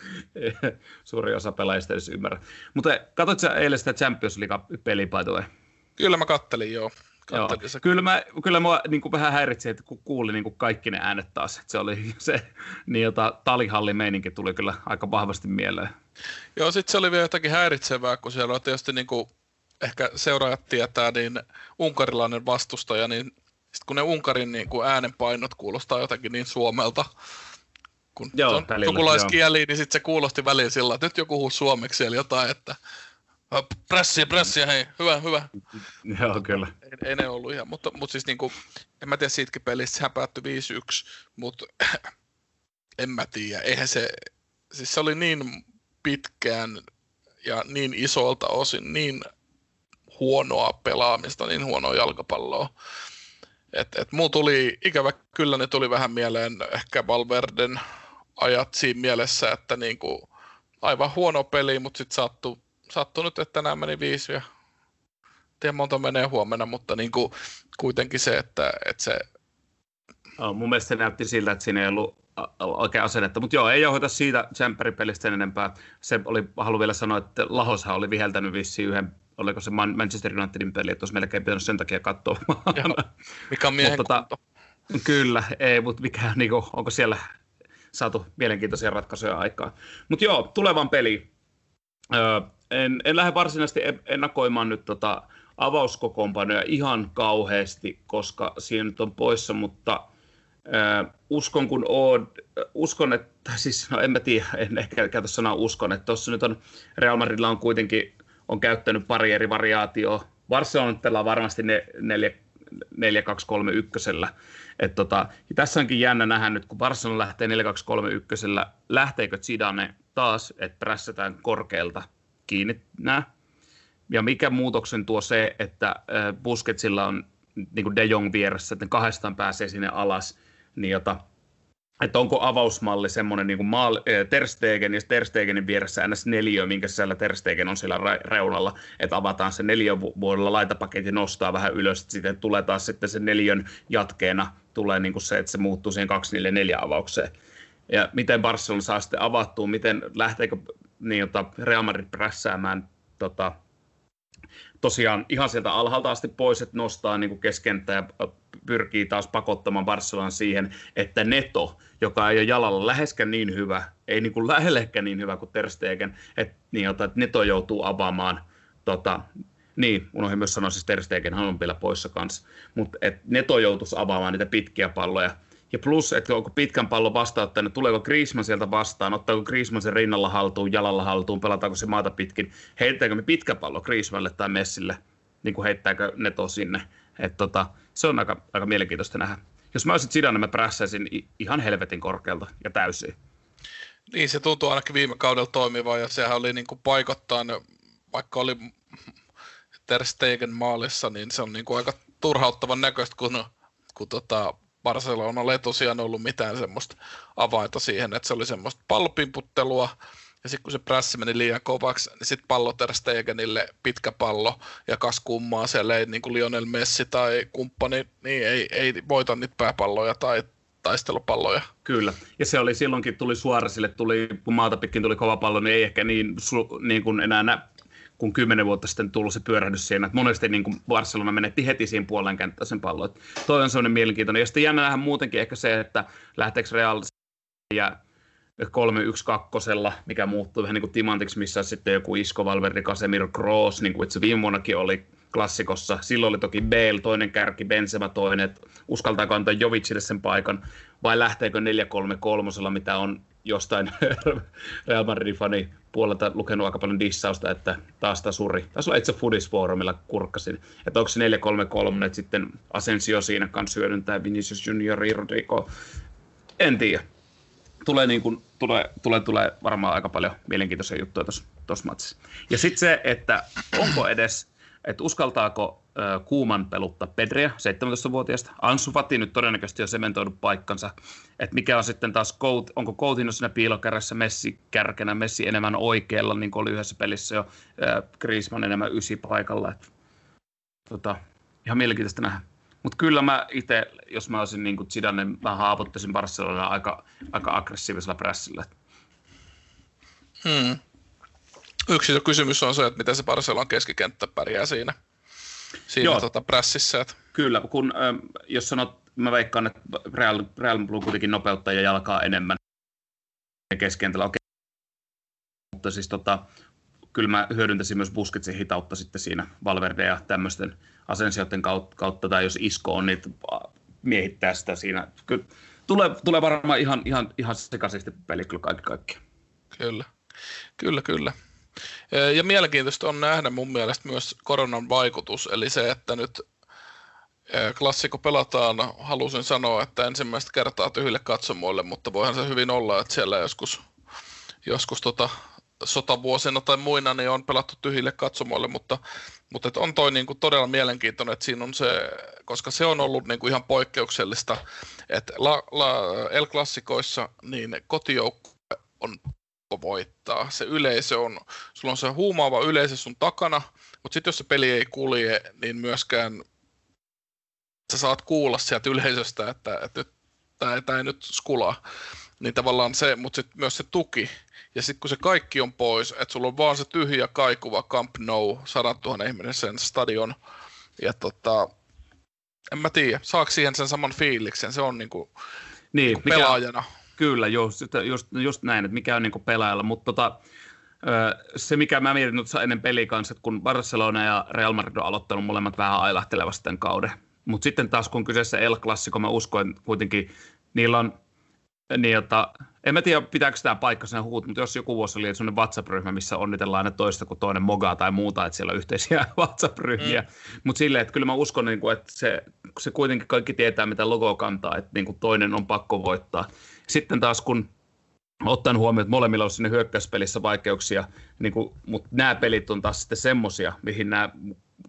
suuri osa pelaajista edes ymmärrä. Mutta katsoitko eilen sitä Champions League-peliä? Kyllä mä kattelin, joo. Joo. Kyllä, mä, kyllä mua niin kuin vähän häiritsi, että kun kuulin niin kuin kaikki ne äänet taas. Että se oli se, niin jota talihalli meininki tuli kyllä aika vahvasti mieleen. Joo, sitten se oli vielä jotakin häiritsevää, kun siellä on tietysti niin kuin, ehkä seuraajat tietää, niin unkarilainen vastustaja, niin sitten kun ne Unkarin niin kuin äänenpainot kuulostaa jotakin niin suomelta, kun joo, on sukulaiskieli, niin sitten se kuulosti väliin sillä, että nyt joku huu suomeksi eli jotain, että Pressiä, pressiä, hei, hyvä, hyvä. Joo, kyllä. Ei, ei ne ollut ihan, mutta, mutta siis niinku, en mä tiedä siitäkin pelistä, sehän päättyi 5-1, mutta en mä tiedä, eihän se, siis se oli niin pitkään ja niin isolta osin niin huonoa pelaamista, niin huonoa jalkapalloa. Et, et muu tuli, ikävä kyllä ne tuli vähän mieleen ehkä Valverden ajat siinä mielessä, että niinku, aivan huono peli, mutta sitten sattui sattui nyt, että nämä meni viisi ja tiedä monta menee huomenna, mutta niin kuin, kuitenkin se, että, että se... No, mun mielestä se näytti siltä, että siinä ei ollut oikein asennetta. Mutta joo, ei johota siitä Champerin-pelistä sen enempää. Se oli, haluan vielä sanoa, että Lahoshan oli viheltänyt vissiin yhden, oliko se Manchester Unitedin peli, että olisi melkein pitänyt sen takia katsoa. Joo, mikä on miehen mutta, tota, Kyllä, ei, mutta mikä, niin kuin, onko siellä saatu mielenkiintoisia ratkaisuja aikaan. Mutta joo, tulevan peli. Öö, en, en lähde varsinaisesti ennakoimaan nyt tota avauskokoonpanoja ihan kauheasti, koska siinä nyt on poissa, mutta äh, uskon kun oon, uskon, että siis, no en mä tiedä, en ehkä käytä sanaa uskon, että tuossa nyt on, Real Madridilla on kuitenkin, on käyttänyt pari eri variaatioa, Barcelona pelaa varmasti ne 4 4 2 3 1 Et tota, tässä onkin jännä nähdä nyt, kun Barcelona lähtee 4 2 3 1 lähteekö Zidane taas, että prässätään korkealta kiinni nämä. Ja mikä muutoksen tuo se, että Busquetsilla on niin kuin De Jong vieressä, että ne kahdestaan pääsee sinne alas, niin jota, että onko avausmalli semmoinen niin kuin Maal, Ter Stegen ja Ter Stegenin vieressä ns. neljä, minkä sisällä Ter Stegen on siellä reunalla, että avataan se neljän vuodella laitapaketti nostaa vähän ylös, sitten tulee taas sitten se neljän jatkeena tulee niin kuin se, että se muuttuu siihen 2-4-4 avaukseen. Ja miten Barcelona saa sitten avattua, miten lähteekö niin, jota Real Madrid prässäämään tota, tosiaan ihan sieltä alhaalta asti pois, että nostaa niin kuin keskenttä ja pyrkii taas pakottamaan Barcelonan siihen, että Neto, joka ei ole jalalla läheskään niin hyvä, ei niin kuin lähellekään niin hyvä kuin Ter Stegen, että, niin, jota, että Neto joutuu avaamaan tota, niin, unohdin myös sanoa, siis Ter Stegen on vielä poissa kanssa, mutta Neto joutuisi avaamaan niitä pitkiä palloja, ja plus, että onko pitkän pallon vastaanottajana, tuleeko Griezmann sieltä vastaan, ottaako Griezmann sen rinnalla haltuun, jalalla haltuun, pelataanko se maata pitkin, heittääkö me pitkä pallo Griezmannille tai Messille, niin kuin heittääkö Neto sinne. Et tota, se on aika, aika mielenkiintoista nähdä. Jos mä olisin Zidane, mä prässäisin ihan helvetin korkealta ja täysin. Niin, se tuntuu ainakin viime kaudella toimivaa ja sehän oli niin kuin paikottaan, vaikka oli Ter Stegen maalissa, niin se on niin kuin aika turhauttavan näköistä, kun, kun tota, Barcelonalle ei tosiaan ollut mitään semmoista avainta siihen, että se oli semmoista pallopimputtelua, ja sitten kun se prässi meni liian kovaksi, niin sitten pallo Ter Stegenille pitkä pallo, ja kas kummaa siellä ei niin kuin Lionel Messi tai kumppani, niin ei, ei voita niitä pääpalloja tai taistelupalloja. Kyllä, ja se oli silloinkin, tuli suora sille, tuli, kun maata pitkin tuli kova pallo, niin ei ehkä niin, niin kuin enää nä, kun kymmenen vuotta sitten tullut se pyörähdys siinä, että monesti niin kuin Barcelona menetti heti siinä puolen kenttään sen pallon. Toi on sellainen mielenkiintoinen. Ja sitten jännä nähdä muutenkin ehkä se, että lähteekö Real ja 3-1-2, mikä muuttuu vähän niin kuin timantiksi, missä sitten joku Isco, Valverde, Casemiro, Kroos, niin kuin itse viime vuonnakin oli klassikossa. Silloin oli toki Bale, toinen kärki, Benzema toinen, että uskaltaako antaa Jovicille sen paikan, vai lähteekö 4-3-3, mitä on jostain Real Madridin fani puolelta lukenut aika paljon dissausta, että taas tämä suri. Taisi olla itse Foodis Forumilla kurkkasin, että onko se 4-3-3, että sitten Asensio siinä kanssa hyödyntää Vinicius Junior, Rodrigo, en tiedä. Tulee, niin kuin, tulee, tulee, tulee varmaan aika paljon mielenkiintoisia juttuja tuossa matsissa. Ja sitten se, että onko edes että uskaltaako äh, Kuuman peluttaa Pedriä, 17-vuotiaasta. Ansu Fati nyt todennäköisesti jo sementoinut paikkansa. Että mikä on sitten taas, Kout, onko Coutinho siinä piilokärjessä, Messi kärkenä, Messi enemmän oikealla, niin kuin oli yhdessä pelissä jo, äh, Griezmann enemmän ysi paikalla. Et, tota, ihan mielenkiintoista nähdä. Mutta kyllä mä itse, jos mä olisin niin Zidane, mä haavuttaisin Barcelonaa aika, aika aggressiivisella prässillä. Hmm. Yksi kysymys on se, että miten se Barcelona keskikenttä pärjää siinä, siinä Joo. Tota prässissä. Että... Kyllä, kun ähm, jos sanot, mä veikkaan, että Real, Real Blue kuitenkin nopeuttaa ja jalkaa enemmän keskikentällä. Okei. Mutta siis tota, kyllä mä hyödyntäisin myös Busquetsin hitautta sitten siinä Valverde ja tämmöisten asensioiden kautta, tai jos Isko on, niin miehittää sitä siinä. Kyllä, tulee, tulee varmaan ihan, ihan, ihan sekaisesti peli kyllä kaikki kaikki. Kyllä, kyllä, kyllä. Ja mielenkiintoista on nähdä mun mielestä myös koronan vaikutus, eli se, että nyt klassikko pelataan, halusin sanoa, että ensimmäistä kertaa tyhjille katsomoille, mutta voihan se hyvin olla, että siellä joskus, joskus tota, sotavuosina tai muina niin on pelattu tyhjille katsomoille, mutta, mutta että on toi niin kuin todella mielenkiintoinen, että siinä on se, koska se on ollut niin kuin ihan poikkeuksellista, että la, la, El Classicoissa niin kotijoukkue on voittaa. Se yleisö on, sulla on se huumaava yleisö sun takana, mutta sitten jos se peli ei kulje, niin myöskään sä saat kuulla sieltä yleisöstä, että, että tämä, tämä ei nyt skulaa. Niin tavallaan se, mutta sitten myös se tuki. Ja sitten kun se kaikki on pois, että sulla on vaan se tyhjä kaikuva Camp Nou, 100 000 ihminen sen stadion, ja tota, en mä tiedä, saako siihen sen saman fiiliksen, se on niinku, niin, niinku pelaajana. Kyllä, just, just, just näin, että mikä on niin pelaajalla, mutta tota, se, mikä mä mietin nyt ennen peliä kanssa, että kun Barcelona ja Real Madrid on aloittanut molemmat vähän ailahtelevasti tämän kauden, mutta sitten taas kun kyseessä El Clasico, mä uskoin kuitenkin, niillä on niin, jota, en mä tiedä, pitääkö tämä paikka sen huut, mutta jos joku vuosi oli sellainen WhatsApp-ryhmä, missä onnitellaan aina toista kuin toinen mogaa tai muuta, että siellä on yhteisiä WhatsApp-ryhmiä. Mm. Mutta silleen, että kyllä mä uskon, niin kuin, että se, se kuitenkin kaikki tietää, mitä logo kantaa, että niin kuin toinen on pakko voittaa. Sitten taas kun ottaen huomioon, että molemmilla on sinne hyökkäyspelissä vaikeuksia, niin kuin, mutta nämä pelit on taas sitten semmosia, mihin nämä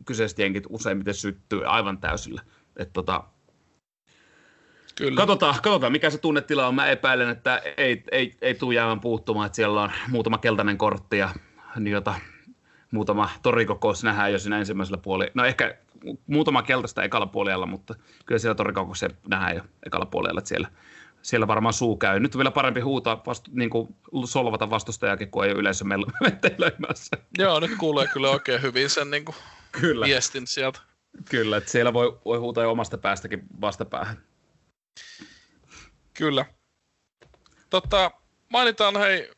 kyseiset jenkit useimmiten syttyy aivan täysillä. Että tota, Kyllä. Katsotaan, katsotaan, mikä se tunnetila on. Mä epäilen, että ei, ei, ei tule jäämään puuttumaan, että siellä on muutama keltainen kortti ja niin jota, muutama torikokous nähdään jo siinä ensimmäisellä puolella. No ehkä muutama keltaista ekalla puolella, mutta kyllä siellä torikokous nähdään jo ekalla puolella, että siellä siellä varmaan suu käy. Nyt on vielä parempi huutaa, vastu, niin kuin solvata vastustajakin, kun ei ole yleisö mettelöimässä. Joo, nyt kuulee kyllä oikein hyvin sen niin kuin kyllä. viestin sieltä. Kyllä, että siellä voi, voi huutaa jo omasta päästäkin vastapäähän. Kyllä. Tota, mainitaan hei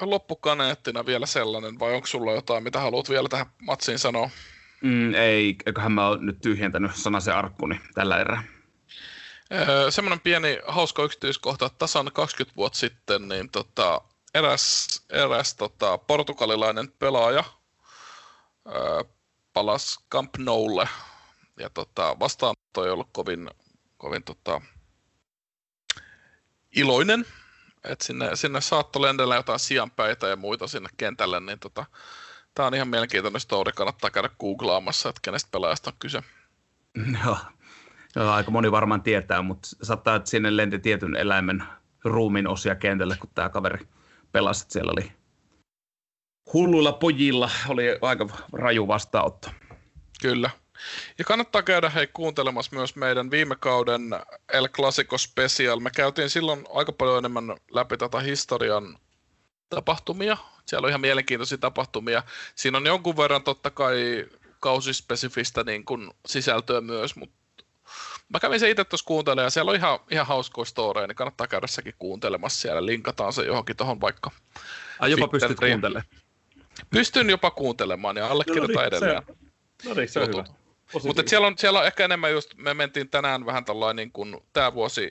loppukaneettina vielä sellainen, vai onko sulla jotain, mitä haluat vielä tähän matsiin sanoa? Mm, ei, eiköhän mä ole nyt tyhjentänyt sanasen arkkuni tällä erää. Öö, semmoinen pieni hauska yksityiskohta, että tasan 20 vuotta sitten niin tota, eräs, eräs tota, portugalilainen pelaaja öö, palasi Camp Noulle. Ja tota, vastaanotto ei ollut kovin, kovin tota, iloinen, että sinne, sinne saattoi lendellä jotain sijanpäitä ja muita sinne kentälle, niin tota, tämä on ihan mielenkiintoinen story, kannattaa käydä googlaamassa, että kenestä pelaajasta on kyse. Joo, Joo, aika moni varmaan tietää, mutta saattaa, että sinne lenti tietyn eläimen ruumin osia kentälle, kun tämä kaveri pelasi. Siellä oli hulluilla pojilla oli aika raju vastaanotto. Kyllä. Ja kannattaa käydä hei kuuntelemassa myös meidän viime kauden El Clasico Special. Me käytiin silloin aika paljon enemmän läpi tätä historian tapahtumia. Siellä on ihan mielenkiintoisia tapahtumia. Siinä on jonkun verran totta kai kausispesifistä niin kuin sisältöä myös, mutta mä kävin se itse tuossa kuuntelemaan ja siellä on ihan, ihan hauskoja storeja, niin kannattaa käydä sekin kuuntelemassa siellä. Linkataan se johonkin tuohon vaikka. Ai jopa pystyt kuuntelemaan? Pystyn jopa kuuntelemaan ja allekirjoitan no niin, edelleen. Se, no niin, se on hyvä. Mutta siellä on, siellä on ehkä enemmän just, me mentiin tänään vähän tällainen niin kuin tämä vuosi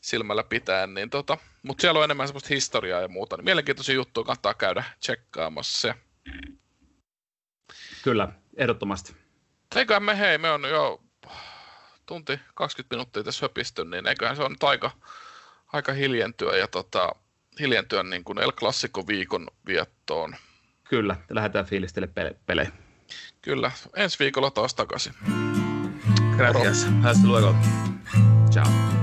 silmällä pitäen, niin tota, mutta siellä on enemmän semmoista historiaa ja muuta. Niin mielenkiintoisia juttuja kannattaa käydä tsekkaamassa se. Kyllä, ehdottomasti. Eiköhän me, hei, me on jo tunti 20 minuuttia tässä höpisty, niin eiköhän se on nyt aika, aika hiljentyä ja tota, hiljentyä niin kuin El Clasico viikon viettoon. Kyllä, lähdetään fiilistelle pele- pelejä. Kyllä, ensi viikolla taas takaisin. Gracias. Hasta luego. Ciao.